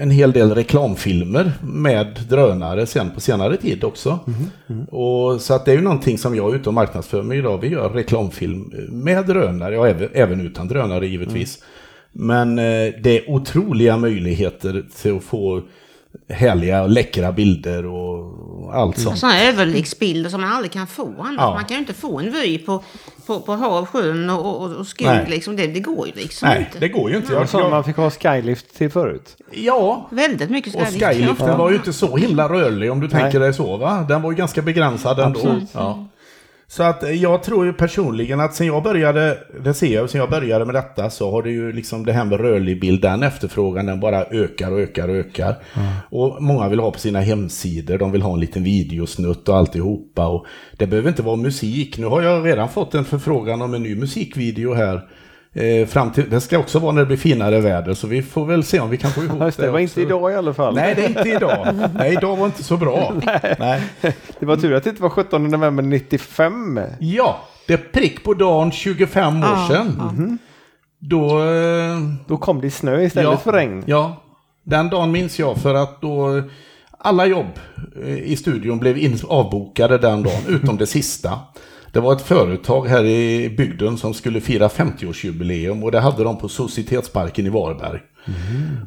en hel del reklamfilmer med drönare sen på senare tid också. Och så att det är ju någonting som jag är ute och marknadsför mig idag. Vi gör reklamfilm med drönare, ja, även, även utan drönare givetvis. Men eh, det är otroliga möjligheter till att få härliga, läckra bilder och allt sånt. Sådana överblicksbilder som man aldrig kan få annars. Ja. Man kan ju inte få en vy på, på, på hav, sjön och, och, och skog. Nej. Liksom. Det, det går ju liksom Nej, inte. det går ju inte. Jag, sån man jag, fick ha skylift till förut. ja, Väldigt mycket och skylift. skyliften var ju inte så himla rörlig om du tänker dig så va? Den var ju ganska begränsad ändå. Absolut. Ja. Så att jag tror ju personligen att sen jag började, det ser jag, sen jag började med detta så har det ju liksom det här med rörlig bild, den efterfrågan den bara ökar och ökar och ökar. Och många vill ha på sina hemsidor, de vill ha en liten videosnutt och alltihopa. Och det behöver inte vara musik. Nu har jag redan fått en förfrågan om en ny musikvideo här. Eh, fram till, det ska också vara när det blir finare väder, så vi får väl se om vi kan få ihop det, det var inte också. idag i alla fall. Nej, det är inte idag. Nej, idag var inte så bra. Nej. Det var tur att det inte var 17 november 95. Ja, det är prick på dagen 25 år Ja, sedan. Då... eh, Då kom det snö istället ja, för regn. Ja, den dagen minns jag för att då alla jobb eh, i studion blev avbokade den dagen, utom det sista. Det var ett företag här i bygden som skulle fira 50-årsjubileum och det hade de på Societetsparken i Varberg.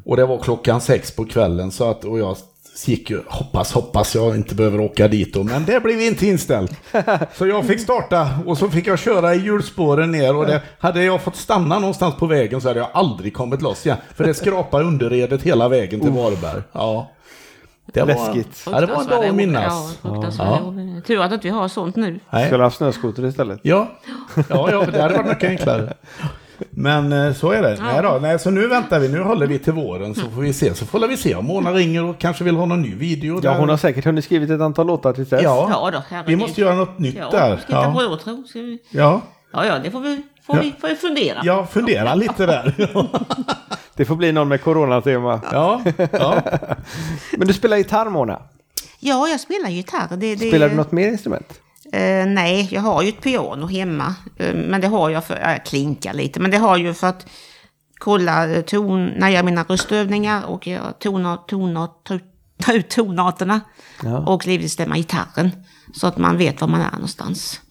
Och det var klockan sex på kvällen så att, och jag gick ju, hoppas, hoppas jag inte behöver åka dit då, men det blev inte inställt. Så jag fick starta och så fick jag köra i hjulspåren ner och det, hade jag fått stanna någonstans på vägen så hade jag aldrig kommit loss igen. För det skrapade underredet hela vägen till Varberg. Ja. Det var, Läskigt. Ja, det var en dag att minnas. Ja, fruktansvärt. Tur att inte vi har sånt nu. Nej. Skulle ha haft snöskoter istället. Ja. ja, ja, det hade varit mycket enklare. Men eh, så är det. Nej, då. Nej, så nu väntar vi. Nu håller vi till våren så får vi se. Så får vi se om Mona ringer och kanske vill ha någon ny video. Ja, där. hon har säkert hunnit skrivit ett antal låtar till dess. Ja, Ja då, vi måste göra något nytt Ja, där. ska hitta på Ja. åtro. Ska vi... Ja. Ja, ja, det får vi, får vi, får vi fundera. ja, fundera lite där. Det får bli någon med coronatema. ja, ja. Men du spelar gitarr Mona. Ja, jag spelar gitarr. Det, det, Spelar du något mer instrument? Eh, nej, jag har ju ett piano hemma. Eh, men det har jag för, jag klinkar lite, men det har jag för att kolla eh, ton, när jag gör mina röstövningar och jag tonar, tonar, to- ta ut tonarterna. Och givetvis stämma gitarren. Så att man vet var man är någonstans.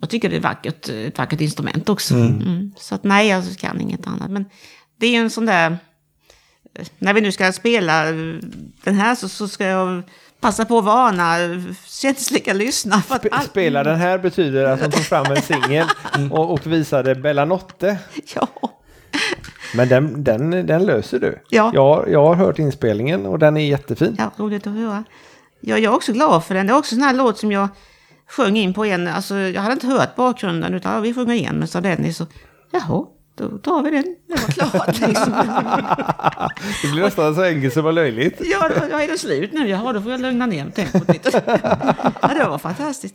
Jag tycker det är vackert, ett vackert instrument också. Mm. Så att nej, jag kan inget annat. Men det är ju en sån där... När vi nu ska spela den här så, så ska jag passa på att varna känsliga lyssnare. För att all- Spela den här betyder att de tog fram en singel och, och visade Bellanotte. Ja. Men den, den, den löser du. Ja. Jag, jag har hört inspelningen och den är jättefin. Ja, roligt att höra. Ja, jag är också glad för den. Det är också en sån här låt som jag sjöng in på en, alltså jag hade inte hört bakgrunden utan ja, vi sjunger igen med sa Dennis och jaha, då tar vi den. Det var klart liksom. Det blir nästan så enkelt som var löjligt. ja, då, är det slut nu. Jaha, då får jag lugna ner tempot lite. ja, det var fantastiskt.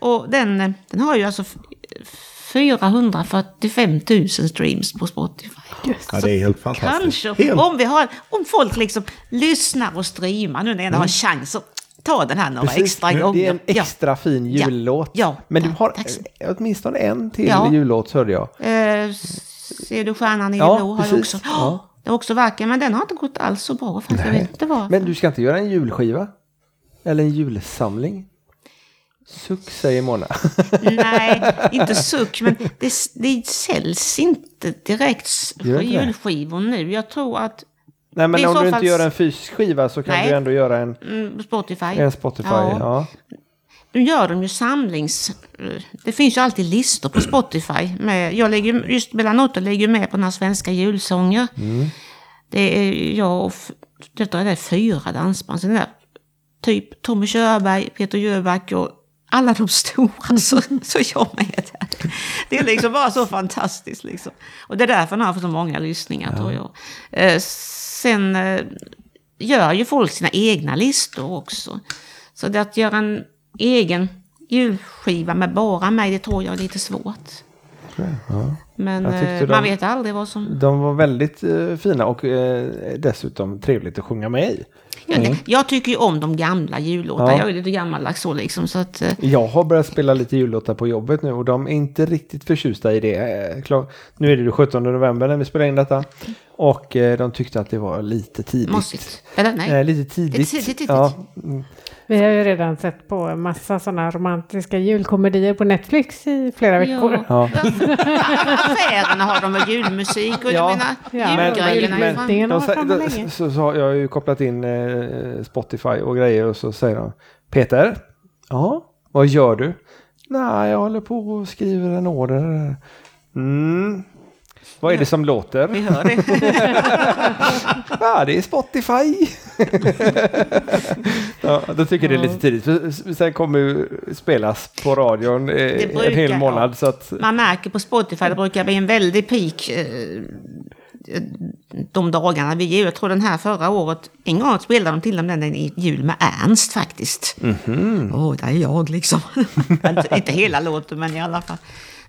Och den, den har ju alltså f- 445 000 streams på Spotify. ja, det är helt fantastiskt. Kanske, Helt. om, vi har, om folk liksom lyssnar och streamar nu när jag har chans att ta den här några Precis. extra gånger. Det är en Ja. extra fin Ja. jullåt. Ja. Men du Ja, har åtminstone en till Ja. jullåt hörde jag. Eh, ser du stjärnan i Ja, blå har jag också. Ja. Det är också vacker, men den har inte gått alls så bra. Fast jag vet, var... Men du ska inte göra en julskiva? Eller en julsamling? Suck säger Mona. Nej, inte suck, men det, det säljs inte direkt inte det? julskivor nu. Jag tror att Nej men Det om du inte gör en fysisk skiva så kan Nej. du ändå göra en, mm, Spotify... en Spotify. Ja. Ja. Nu gör de ju samlings... eh, Det finns ju alltid listor på Spotify. Med, jag lägger, just Melanotte ligger med på några svenska julsånger. Det är jag och f- det är fyra dansband. Sen är det typ Tommy Körberg, Peter Jöback och alla de stora så, så jag med där. Det är liksom bara så fantastiskt liksom. Och det är därför den har fått så många lyssningar tror jag. Sen eh, gör ju folk sina egna listor också. Så det att göra en egen julskiva med bara mig, det tror jag är lite svårt. Men Jag tyckte eh, de- man vet aldrig vad som... De var väldigt eh, fina och eh, dessutom trevligt att sjunga med i. Jag, jag tycker ju om de gamla jullåtarna. Ja. Jag är lite gammaldags så liksom. Så att, eh, Jag har börjat spela lite jullåtar på jobbet nu och de är inte riktigt förtjusta i det. Eh, klar- Nu är det den 17 november när vi spelar in detta. Och eh, de tyckte att det var lite tidigt. mossigt. Eller nej. Eh, lite tidigt. Lite tidigt, tidigt. Ja, mm. Vi har ju redan sett på en massa sådana romantiska julkomedier på Netflix i flera veckor. ja. Affärerna har de med julmusik och Ja. jag menar Ja, men- julgrejerna. men- Antingen De, de, så, så har jag ju kopplat in eh, Spotify och grejer och så säger de Peter, ja, vad gör du? Nej, jag håller på och skriver en order. Mm. Vad är det som låter? Vi hör det. Ja, det är Spotify. ja, då tycker det är lite tidigt. Sen kommer spelas på radion eh, en brukar, hel månad. Så att, Man märker på Spotify, det brukar bli en väldig peak eh, de dagarna vid jul. Jag tror den här förra året, en gång spelade de till och med den i jul med Ernst faktiskt. Åh, Mhm. där är jag liksom. inte hela låten, men i alla fall.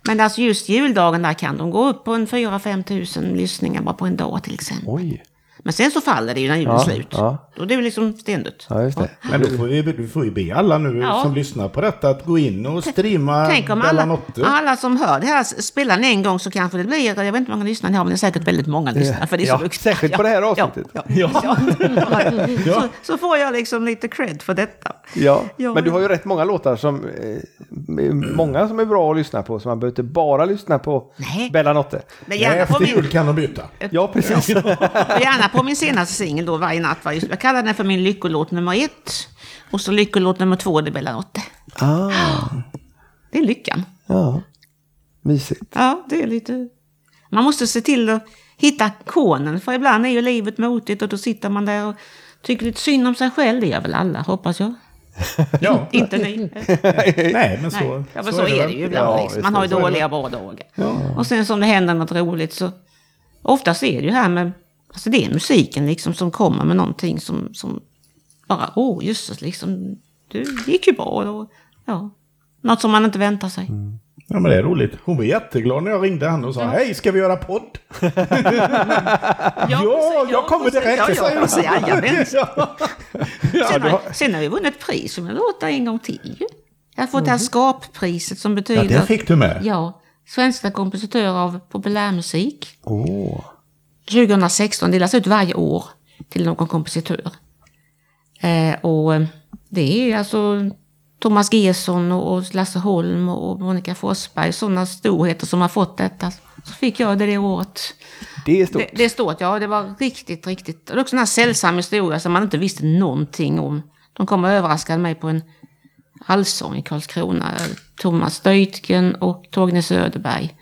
Men alltså just juldagen där kan de gå upp på en 4-5 tusen lyssningar bara på en dag till exempel. oj, men sen så faller det ju när julen är Ja, slut. ja. Då är det ju liksom stendött. ja just det. Men då får vi, du får ju be alla nu Ja. som lyssnar på detta att gå in och streama Tänk om Bella alla, Notte. alla som hör det här spelar den en gång så kanske det blir, jag vet inte hur många lyssnare ni har, men det är säkert väldigt många lyssnare. För det är så Ja, duktiga. särskilt på det här avsnittet. Ja, ja, ja. Så, så får jag liksom lite cred för detta. Ja, Ja. men du har ju rätt många låtar som eh, många som är bra att lyssna på. Så man behöver inte bara lyssna på Nej. Bella Notte. Men Nej, gärna, på efter jul kan de byta. Ja, precis. gärna på min senaste singel då, Varje natt, varje Jag kallar den för min lyckolåt nummer ett. Och så lyckolåt nummer två, det är Bella Notte. ah, Det är lyckan. ja, mysigt. Ja, det är lite... Man måste se till att hitta konen, för ibland är ju livet motigt och då sitter man där och tycker lite synd om sig själv. Det gör väl alla, hoppas jag. Ja, Inte ni. nej men så, Nej, ja, men så, är det ju ibland. Ja, liksom. Man har ju så det. dåliga bra dagar. Och sen som det händer något roligt så oftast är det ju här med, alltså det är musiken liksom som kommer med någonting som, som bara, åh jösses liksom, det gick ju bra. Och, ja, något som man inte väntar sig. Ja, men det är roligt. Hon var jätteglad när jag ringde henne och sa hej, ska vi göra podd? Ja, jag kommer direkt, Ja, säger ja, hon. alltså, jajamän. Ja. Sen, har, sen har jag vunnit pris som jag låter en gång till. Jag har fått det här skappriset som ja, betyder... det fick du med. Ja, svenska kompositörer av populärmusik. Åh. 2016 delas ut varje år till någon kompositör. Eh, och eh, det är alltså Thomas Gesson och Lasse Holm och Monica Forsberg, sådana storheter som har fått detta. Så fick jag det det året. Det är stort. Det, det är stort, ja. Det var riktigt, riktigt. Det är också en sällsam historia som man inte visste någonting om. De kom och överraskade mig på en allsång i Karlskrona. Thomas Deutgen och Torgny Söderberg.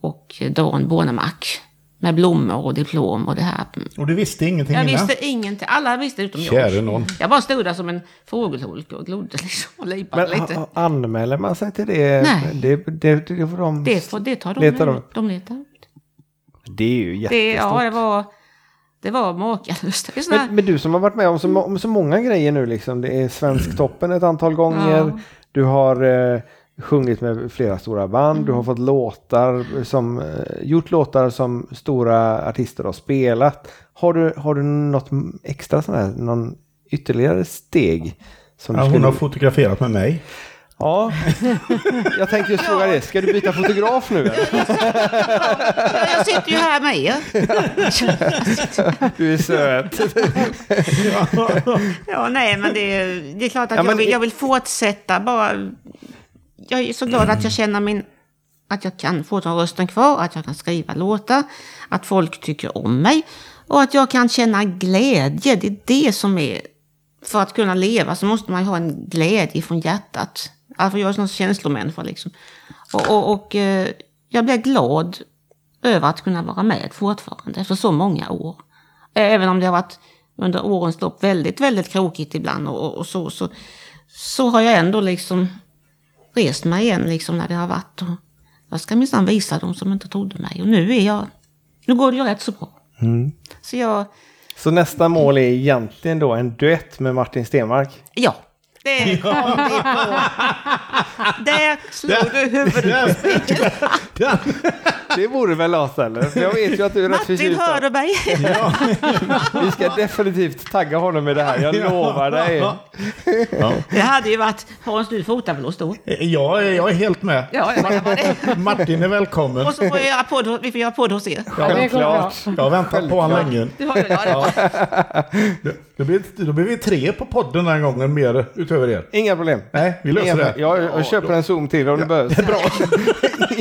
Och Dan Bornemark. Med blommor och diplom och det här. Och du visste ingenting Jag innan? visste ingenting. Alla visste utom jag. Käre någon. Jag bara stod där som en fågelholk och glodde liksom och lipade Men lite. anmäler man sig till det? Nej. Det, det, det får de... Det, får, det tar de Letar de? ut. De letar ut. Det är ju jättestort. Det, ja, det var, det var makalöst. Det Men, men du som har varit med om så, om så många grejer nu liksom. Det är Svensktoppen ett antal gånger. Ja. Du har eh, sjungit med flera stora band. Du har fått låtar som, eh, gjort låtar som stora artister har spelat. Har du, har du något extra sån här, någon ytterligare steg? Som Ja, du hon skulle- har fotograferat med mig. Ja, jag tänkte just fråga det. Ska du byta fotograf nu? Ja, jag sitter ju här med er. Du är söt. Ja, nej, men det, är- det är klart att Ja, jag, vill, jag vill fortsätta. Bara, jag är så glad att jag känner min... Att jag kan få den rösten kvar, att jag kan skriva låtar, att folk tycker om mig och att jag kan känna glädje. Det är det som är... För att kunna leva så måste man ju ha en glädje från hjärtat. Alltså jag är en sån känslomänniska liksom. Och, och, och eh, jag blir glad över att kunna vara med fortfarande efter så många år. Även om det har varit under årens lopp väldigt, väldigt krokigt ibland och, och så, så, så har jag ändå liksom rest mig igen liksom när det har varit. Och jag ska minsann visa dem som inte trodde mig. Och nu är jag, nu går det ju rätt så bra. Så jag, Så nästa mål är egentligen då en duett med Martin Stenmark. ja. Det kom vi på. Där slog du huvudet på spiken. Det vore väl Lars eller? För Jag vet ju att du är rätt Martin, förtjust. hör av- du mig? Vi ska definitivt tagga honom med det här, jag lovar dig. Det hade ju vavarit Hans, du fotar väl oss då? Jag är, jag är helt med. Ja, jag det. Martin är välkommen. Och så får jag göra podd, vi får göra podd hos er. Självklart. Jag har väntat på honom länge. Du har ju, ja, det var. Då blir, då blir vi tre på podden den här gången, mer utöver er. Inga problem. Nej, vi löser Inga det. Jag, jag köper en zoom till om det behövs. Det är bra.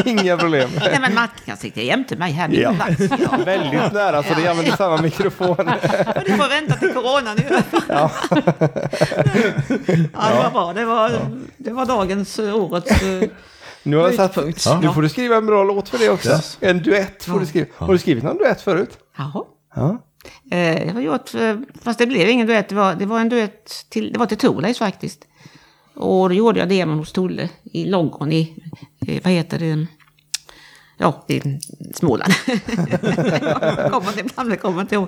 Inga problem. Nej men Martin kan sitta jämte mig här. Ja. Ja. Väldigt nära så det använder samma mikrofon. Du får vänta till coronan nu. Ja. ja, det var bra. Det var, det var dagens, eh, årets... eh, Nu har jag satt, Höjdpunkt. Nu Ja. får du skriva en bra låt för det också. Yes. En duett får du skriva. Har du skrivit någon duett förut? Jaha. Ja. Eh, jag har gjort, eh, fast det blev ingen duett. Det var, det var en duett till, det var till Thorleifs faktiskt. Och då gjorde jag demon hos Tolle i Långgården i, eh, vad heter det? Ja, i Småland. jag kommer inte, ibland kommer inte ihåg.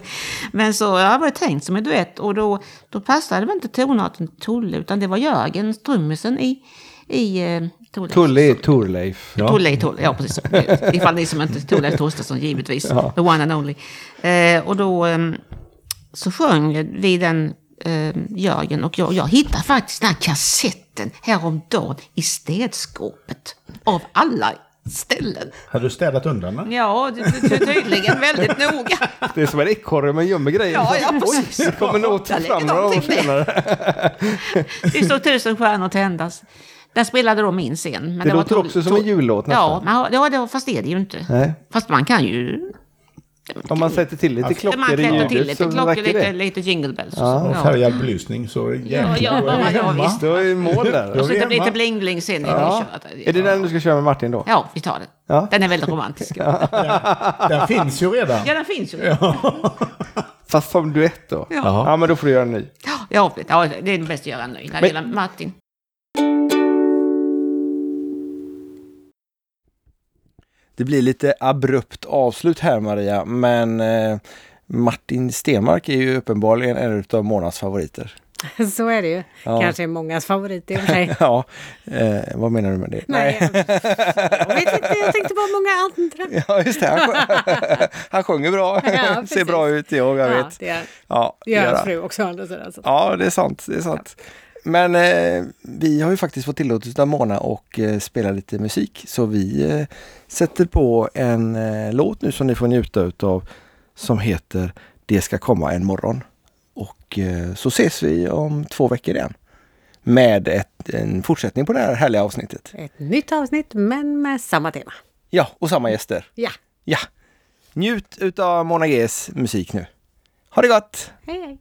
Men så jag var tänkt som en duett och då, då passade det inte tonarten till Tolle utan det var Jörgen, trummisen i, i eh, Thorleifs. Tulle är Torleif. Tolle, Tolle, ja precis. Ifall ni som inte Tolle Torstensson, givetvis. The one and only. Eh, och då eh, så sjöng vi den eh, Jörgen och jag, jag hittade faktiskt den här kassetten häromdagen i städskåpet. Av alla ställen. Har du städat undan den? Ja, tydligen väldigt noga. Det är som en ekorre man gömmer grejer. Ja, ja, precis. Det kommer nog fram några år senare. Det stod tusen stjärnor tändas. Där spelade de min scen. Men Det var låter också som en jullåt Ja, nästan. men, ja, det, fast det är det ju inte. Nej. Fast man kan ju Om man sätter till lite Man klockor i klättrar till ljudet lite så klockor, lite, det. lite jingle bells. Ja, Och ja. färgad belysning så Ja, jäklar. ja, då är vi ja, hemma. visst. Du har ju mål där. Då Och så är vi lite bling-bling sen. Ja. Ja. Är det den du ska köra med Martin då? ja, vi tar den. Ja. Den är väldigt romantisk. Ja, Den finns ju redan. den finns ju. Ja, Fast som duett då? Ja. Ja, men då får du göra en ny. ja, ja, det är bäst att göra nu när det Men- gäller Martin. Det blir lite abrupt avslut här Maria, men eh, Martin Stenmark är ju uppenbarligen en av Monas favoriter. Så är det ju. Ja. Kanske mångas favorit i och för sig. Ja, eh, vad menar du med det? Nej, jag, vet inte. Jag tänkte på många andra. Ja, just det. Han, han sjunger bra. Ja, Ser bra ut, jag, jag Ja, vet. det är- Ja, det gör hans han. fru också andra sidan. så. Ja, det är sant. Det är sant. Men eh, vi har ju faktiskt fått tillåtelse av Mona och eh, spela lite musik. Så vi eh, sätter på en eh, låt nu som ni får njuta utav som heter Det ska komma en morgon. Och eh, så ses vi om två veckor igen. Med ett, en fortsättning på det här härliga avsnittet. Ett nytt avsnitt men med samma tema. Ja, och samma gäster. Ja, Ja. Njut utav Mona Gs musik nu. Ha det gott! hej hej!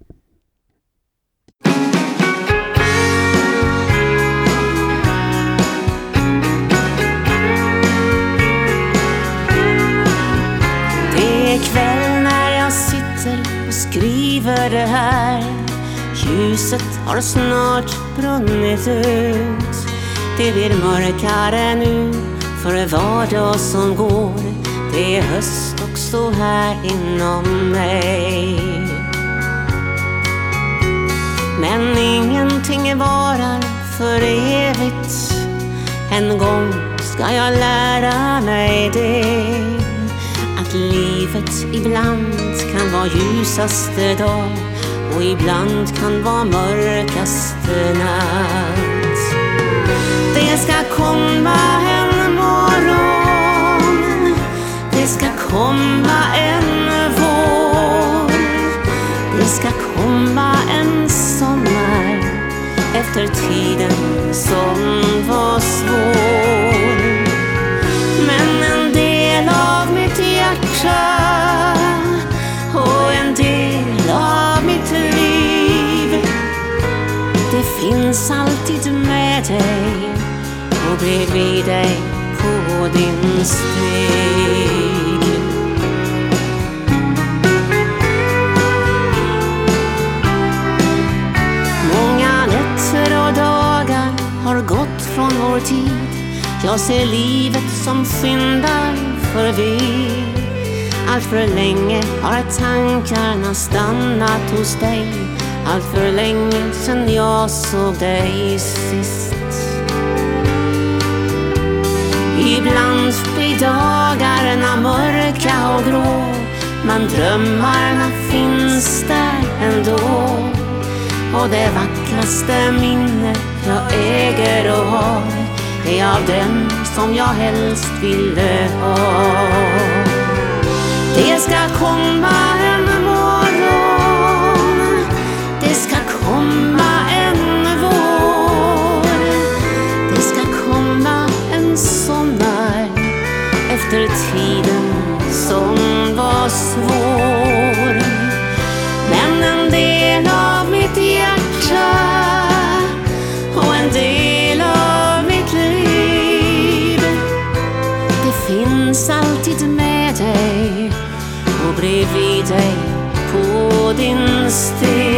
Skriver det här. Ljuset har snart brunnit ut. Det blir mörkare nu för var dag som går. Det är höst också här inom mig. Men ingenting varar för evigt. En gång ska jag lära mig det. Att livet ibland kan vara ljusaste dag Och ibland kan vara mörkaste natt Det ska komma en morgon Det ska komma en vår det ska komma en sommar efter tiden som var svår. Men finns alltid med dig och bredvid dig på din steg. Många nätter och dagar har gått från vår tid. Jag ser livet som skyndar förbi. Allt för länge har tankarna stannat hos dig. Allt för länge sen jag såg dig sist Ibland blir dagarna mörka och grå Men drömmarna finns där ändå och det vackraste minne jag äger och har är av den som jag helst ville ha. Det ska komma del av mitt hjärta och en del av mitt liv. Det finns alltid med dig och bredvid dig på din steg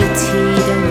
en